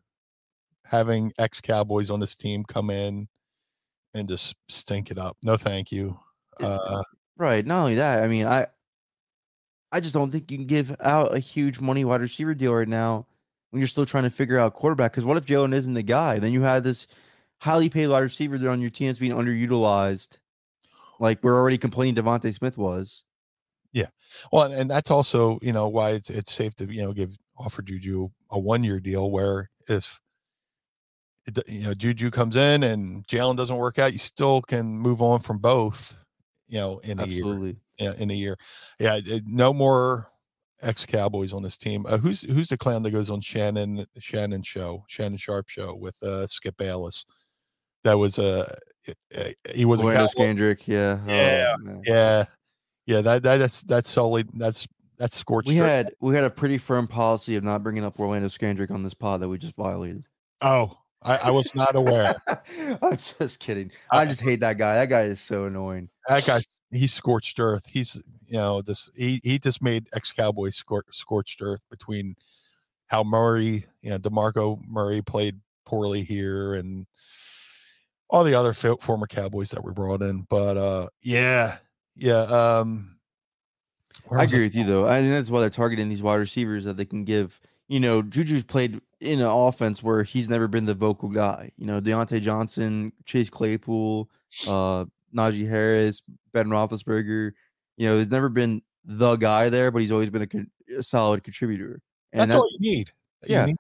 having ex Cowboys on this team come in and just stink it up. No, thank you. Uh, Right. Not only that, I mean, I I just don't think you can give out a huge money wide receiver deal right now when you're still trying to figure out quarterback. Because what if Jalen isn't the guy? Then you have this highly paid wide receiver there on your team that's being underutilized. Like we're already complaining DeVonta Smith was. Yeah. Well, and, that's also you know why it's it's safe to you know give offer Juju a one year deal where if it you know Juju comes in and Jalen doesn't work out, you still can move on from both. You know, in a year. Absolutely. Yeah, in a year. Yeah, it- no more ex Cowboys on this team. Uh, who's who's the clown that goes on Shannon Shannon show, Shannon Sharpe show with uh, Skip Bayless? That was a uh, he was a Orlando Cowboy. Scandrick, yeah. oh, Yeah, man. Yeah, yeah. That, that that's that's solely that's that's scorched. We earth. had we had a pretty firm policy of not bringing up Orlando Scandrick on this pod that we just violated. oh, I, I was not aware. [laughs] I'm just kidding. I I- just hate that guy. That guy is so annoying. that guy he's scorched earth. He's you know this he he just made ex Cowboys scor- scorched earth between how Murray you know Demarco Murray played poorly here and all the other fo- former Cowboys that were brought in. But uh yeah yeah um I agree with you though. I think that's why they're targeting these wide receivers that they can give. You know, Juju's played in an offense where he's never been the vocal guy. You know, Diontae Johnson, Chase Claypool, uh, Najee Harris, Ben Roethlisberger. You know, he's never been the guy there, but he's always been a, con- a solid contributor. And that's that- all you need. You Yeah. need-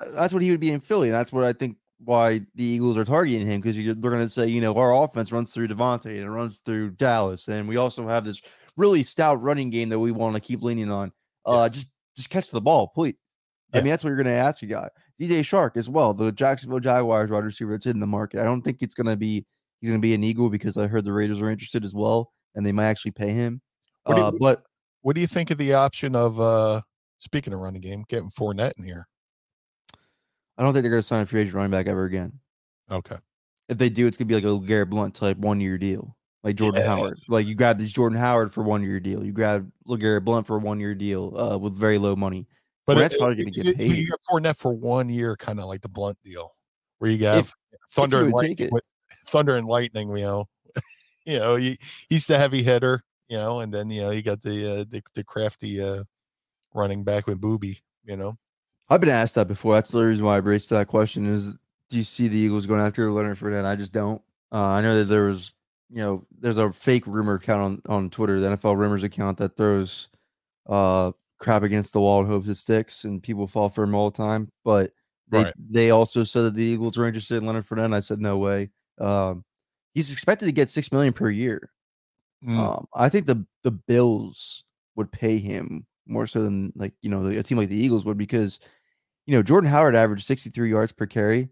uh, that's what he would be in Philly. And that's what I think why the Eagles are targeting him because they're going to say, you know, our offense runs through DeVonta and it runs through Dallas, and we also have this really stout running game that we want to keep leaning on. Yeah. Uh, just just catch the ball, please. I mean, that's what you're going to ask you guy. DJ Chark as well, the Jacksonville Jaguars wide receiver that's in the market. I don't think it's going to be he's going to be an Eagle because I heard the Raiders are interested as well, and they might actually pay him. What you- Uh, but What do you think of the option of uh speaking of running game, getting Fournette in here? I don't think they're going to sign a free agent running back ever again. Okay. if they do, it's gonna be like a Garrett Blount type one year deal, like Jordan Yeah. Howard. Like you grab this Jordan Howard for one year deal, you grab Garrett Blount for a one year deal uh, with very low money. But Fournette's it- probably gonna get you- paid. You got Fournette for one year, kind of like the Blount deal, where you have If- Thunder you and take Lightning. it. Thunder and Lightning, you know, [laughs] you know, he, he's the heavy hitter, you know, and then you know you got the uh, the, the crafty uh, running back with Booby, you know. I've been asked that before. That's the reason why I braced to that question. Is do you see the Eagles going after Leonard Fournette? I just don't. Uh, I know that there was, you know, there's a fake rumor account on on Twitter, the NFL rumors account that throws uh crap against the wall and hopes it sticks, and people fall for him all the time. But they Right. they also said that the Eagles were interested in Leonard Fournette. And I said no way. Um, he's expected to get six million per year. Mm, Um, I think the the Bills would pay him more so than like you know the- a team like the Eagles would because you know, Jordan Howard averaged 63 yards per carry.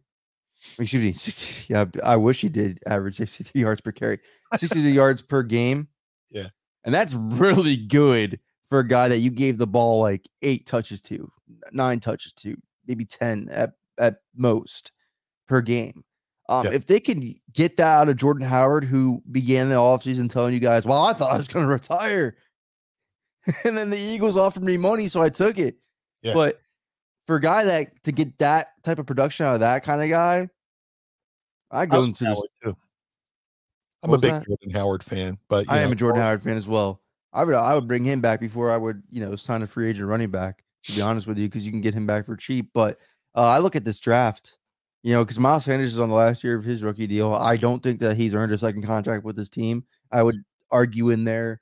Excuse me. [laughs] 60, yeah, I wish he did average 63 yards per carry, 63 yards per game. [laughs] Yeah. And that's really good for a guy that you gave the ball like eight touches to, nine touches to, maybe 10 at, at most per game. Um, Yeah. If they can get that out of Jordan Howard, who began the offseason telling you guys, well, I thought I was going [laughs] to retire. and then the Eagles offered me money, so I took it. Yeah. But for a guy that to get that type of production out of that kind of guy, I go into this. Too. I'm What a big that? Jordan Howard fan, but I am a Jordan Howard fan as well. I would I would bring him back before I would you know sign a free agent running back. To be honest with you, because you can get him back for cheap. But uh, I look at this draft, you know, because Miles Sanders is on the last year of his rookie deal. I don't think that he's earned a second contract with his team. I would argue in their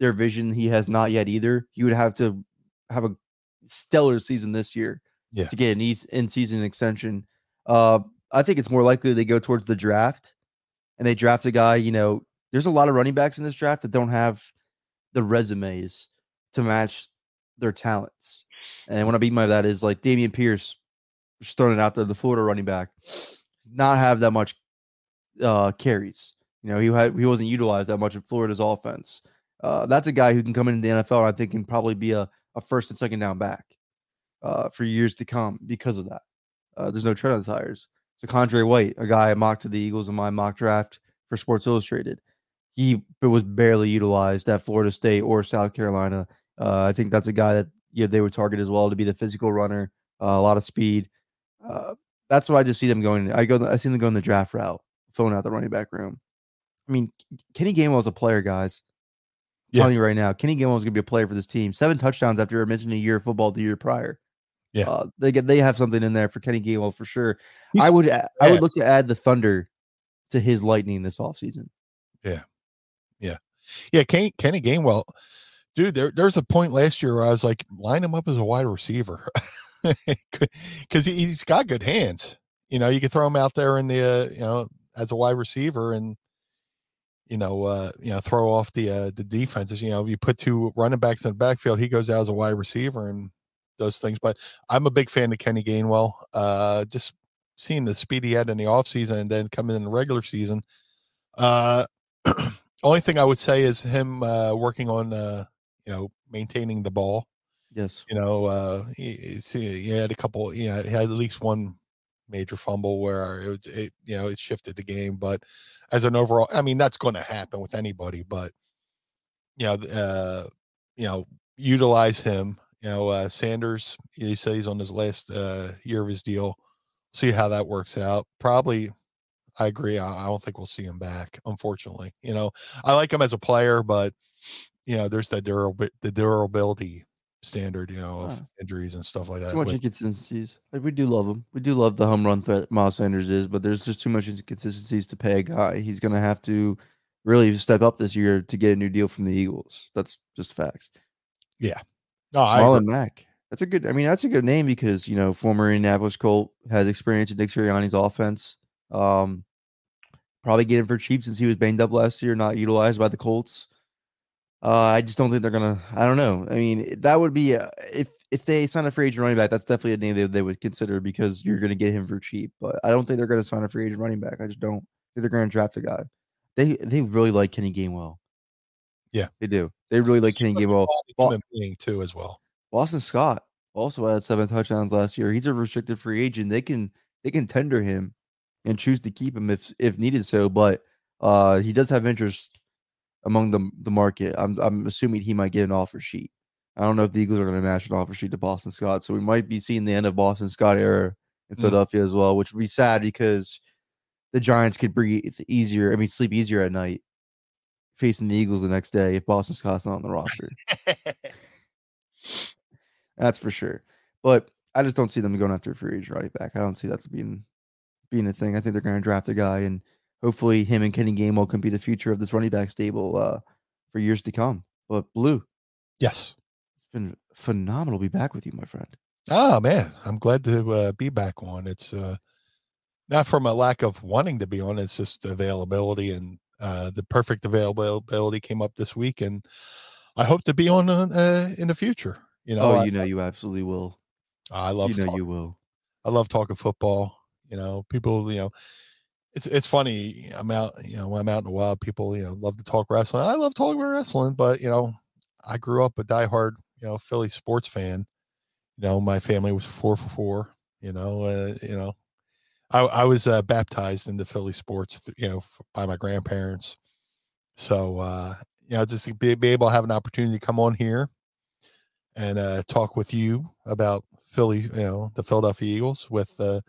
their vision he has not yet either. He would have to have a stellar season this year Yeah. to get an in season extension. Uh, I think it's more likely they go towards the draft and they draft a guy. You know, there's a lot of running backs in this draft that don't have the resumes to match their talents. And what I mean by that is like Dameon Pierce, just throwing it out there, the Florida running back, does not have that much uh, carries. You know, he had he wasn't utilized that much in Florida's offense. Uh, that's a guy who can come into the NFL. And I think can probably be a, a first and second down back uh, for years to come because of that. Uh, there's no tread on the tires. So Condre White, a guy I mocked to the Eagles in my mock draft for Sports Illustrated, he was barely utilized at Florida State or South Carolina. Uh, I think that's a guy that yeah, they would target as well to be the physical runner, uh, a lot of speed. Uh, that's why I just see them going. I go. I see them going the draft route, filling out the running back room. I mean, Kenny Gainwell is a player, guys. I'm Yeah. telling you right now, Kenny Gainwell is going to be a player for this team. Seven touchdowns after missing a year of football the year prior. Yeah. uh, they get they have something in there for Kenny Gainwell for sure. I He's would a- I would look to add the Thunder to his Lightning this offseason. Yeah, Kenny, Kenny Gainwell, dude. There, there's a point last year where I was like, line him up as a wide receiver [laughs] because he's got good hands. You know, you could throw him out there in the, uh, you know, as a wide receiver and, you know, uh, you know, throw off the uh, the defenses. You know, you put two running backs in the backfield, he goes out as a wide receiver and does things. But I'm a big fan of Kenny Gainwell. Uh, just seeing the speed he had in the offseason and then coming in the regular season. Uh, [clears throat] only thing I would say is him uh, working on, uh, you know, maintaining the ball. Yes. You know, uh, he, he he had a couple. You know, he had at least one major fumble where it, it you know, it shifted the game. But as an overall, I mean, that's going to happen with anybody. But you know, uh, you know, utilize him. You know, uh, Sanders. You say he's on his last uh, year of his deal. See how that works out. Probably I agree. I, I don't think we'll see him back, unfortunately. You know, I like him as a player, but you know, there's that durable the durability standard, you know, of injuries and stuff like that. Too much inconsistencies. Like we do love him. We do love the home run threat Miles Sanders is, but there's just too much inconsistencies to pay a guy. He's gonna have to really step up this year to get a new deal from the Eagles. That's just facts. no, I agree. Marlon Mack. That's a good. I mean, that's a good name because you know former Indianapolis Colt has experience in Nick Sirianni's offense. Um, probably get him for cheap since he was banged up last year, not utilized by the Colts. Uh, I just don't think they're gonna. I don't know. I mean, that would be uh, if if they sign a free agent running back, that's definitely a name they, they would consider because you're gonna get him for cheap. But I don't think they're gonna sign a free agent running back. I just don't. Think they're gonna draft a guy. They they really like Kenny Gainwell. Yeah. they do. They really like Kenny Gainwell. human too, as well. Boston Scott also had seven touchdowns last year. He's a restricted free agent. They can they can tender him and choose to keep him if if needed so, but uh he does have interest among the the market. I'm I'm assuming he might get an offer sheet. I don't know if the Eagles are going to match an offer sheet to Boston Scott, so we might be seeing the end of Boston Scott era in Mm. Philadelphia as well, which would be sad because the Giants could breathe easier. I mean, sleep easier at night facing the Eagles the next day if Boston Scott's not on the roster. [laughs] That's for sure. But I just don't see them going after a free agent running back. I don't see that being being a thing. I think they're going to draft a guy, and hopefully, him and Kenny Gainwell can be the future of this running back stable uh, for years to come. But Blue, yes. it's been phenomenal to be back with you, my friend. Oh man, I'm glad to uh, be back on. It's uh, not from a lack of wanting to be on. It's just availability, and uh, the perfect availability came up this week, and I hope to be on uh, uh, in the future. You know, oh, I- you know, you absolutely will. I love you know talk- you will. I love talking football. You know, people, you know, it's it's funny. I'm out, you know, when I'm out in the wild, people, you know, love to talk wrestling. I love talking about wrestling, but you know, I grew up a diehard, you know, Philly sports fan. You know, my family was four for four. You know, uh, you know, I I was uh, baptized into Philly sports, you know, by my grandparents. So, uh, you know, just be, be able to have an opportunity to come on here and uh, talk with you about Philly, you know, the Philadelphia Eagles with, uh,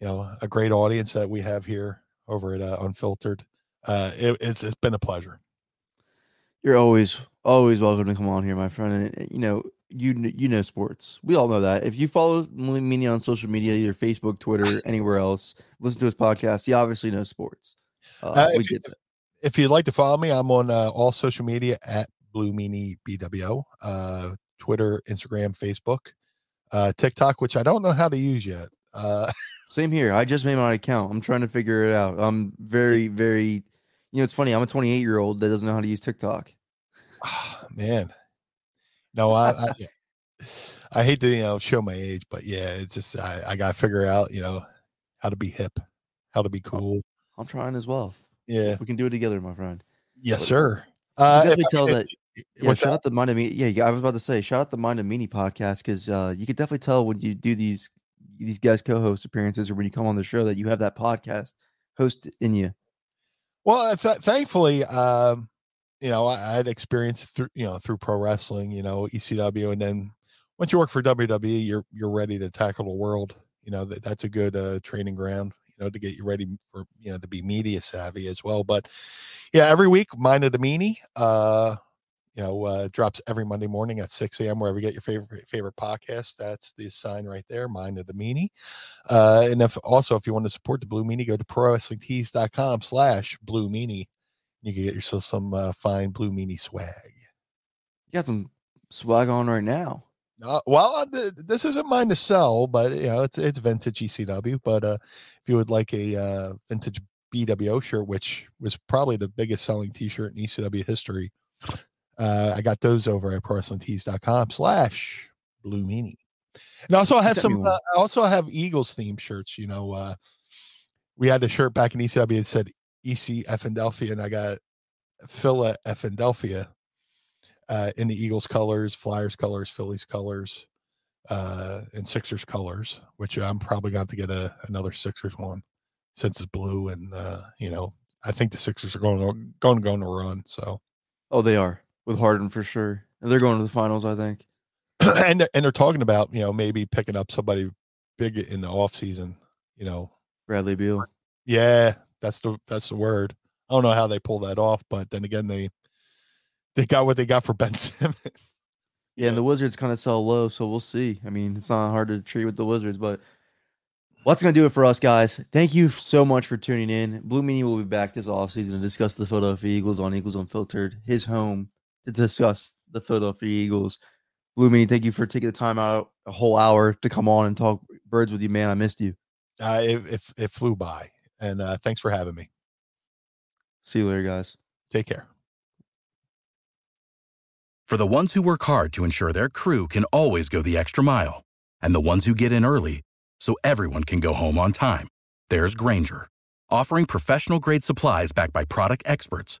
you know, a great audience that we have here over at uh, Unfiltered. Uh, it, it's it's been a pleasure. You're always always welcome to come on here, my friend. And uh, you know you you know sports. We all know that. If you follow Meanie on social media, either Facebook, Twitter, anywhere else, listen to his podcast. You obviously know sports. Uh, Uh, if, you, if, you'd like to follow me, I'm on uh, all social media at Blue Meanie BWO, uh, Twitter, Instagram, Facebook, uh, TikTok, which I don't know how to use yet. [laughs] Same here. I just made my account. I'm trying to figure it out. I'm very [laughs] very. You know, it's funny. I'm a 28 year old that doesn't know how to use TikTok. ah, man, no, I, I, I hate to you know show my age, but yeah, it's just I, I got to figure out you know how to be hip, how to be cool. I'm trying as well. Yeah, We can do it together, my friend. yes, But- sir. Uh, definitely I- tell that. Yeah, shout that? out the Mind of Me. Yeah, yeah, I was about to say, shout out the Mind of Meanie podcast because uh, you could definitely tell when you do these these guest co-host appearances or when you come on the show that you have that podcast host in you. Well, th- thankfully, um, you know, I, I had experience through, you know, through pro wrestling, you know, ECW, and then once you work for WWE, you're you're ready to tackle the world. You know, that, that's a good uh, training ground, you know, to get you ready for, you know, to be media savvy as well. But yeah, every week, Mind of the Meanie, uh, you know, uh, drops every Monday morning at 6 a.m. wherever you get your favorite favorite podcast. That's the sign right there, Mind of the Meanie. Uh, and if also if you want to support the Blue Meanie, go to prowrestlingtees.com slash blue meanie. You can get yourself some uh, fine blue meanie swag. You got some swag on right now. Uh, well, uh, th- this isn't mine to sell, but you know it's it's vintage ECW. But uh, if you would like a uh, vintage BWO shirt, which was probably the biggest selling T-shirt in ECW history, uh, I got those over at prowrestlingtees.com slash blue meanie. And also I have some. Uh, I also have Eagles themed shirts. You know, uh, we had a shirt back in ECW that said EC Philadelphia, and I got Phila Philadelphia uh, in the Eagles colors, Flyers colors, Phillies colors, uh, and Sixers colors. Which I'm probably going to have to get a another Sixers one since it's blue, and uh, you know I think the Sixers are going to going to go on a run. So Oh, they are with Harden for sure. And they're going to the finals, I think. [clears throat] and they're- and they're talking about you know maybe picking up somebody big in the off season. You know, Bradley Beal. yeah, that's the that's the word. I don't know how they pull that off, but then again, they they got what they got for [laughs] Ben Simmons. Yeah, and the Wizards kind of sell low, so we'll see. I mean, it's not hard to treat with the Wizards, but well, that's going to do it for us, guys. Thank you so much for tuning in. Blue Meanie will be back this offseason to discuss the Philadelphia Eagles on Eagles Unfiltered, his home to discuss the Philadelphia Eagles. Blue Meanie, thank you for taking the time out a whole hour to come on and talk birds with you, man. I missed you. Uh, it, it it flew by, and uh, thanks for having me. See you later, guys. Take care. For the ones who work hard to ensure their crew can always go the extra mile, and the ones who get in early so everyone can go home on time, there's Grainger, offering professional grade supplies backed by product experts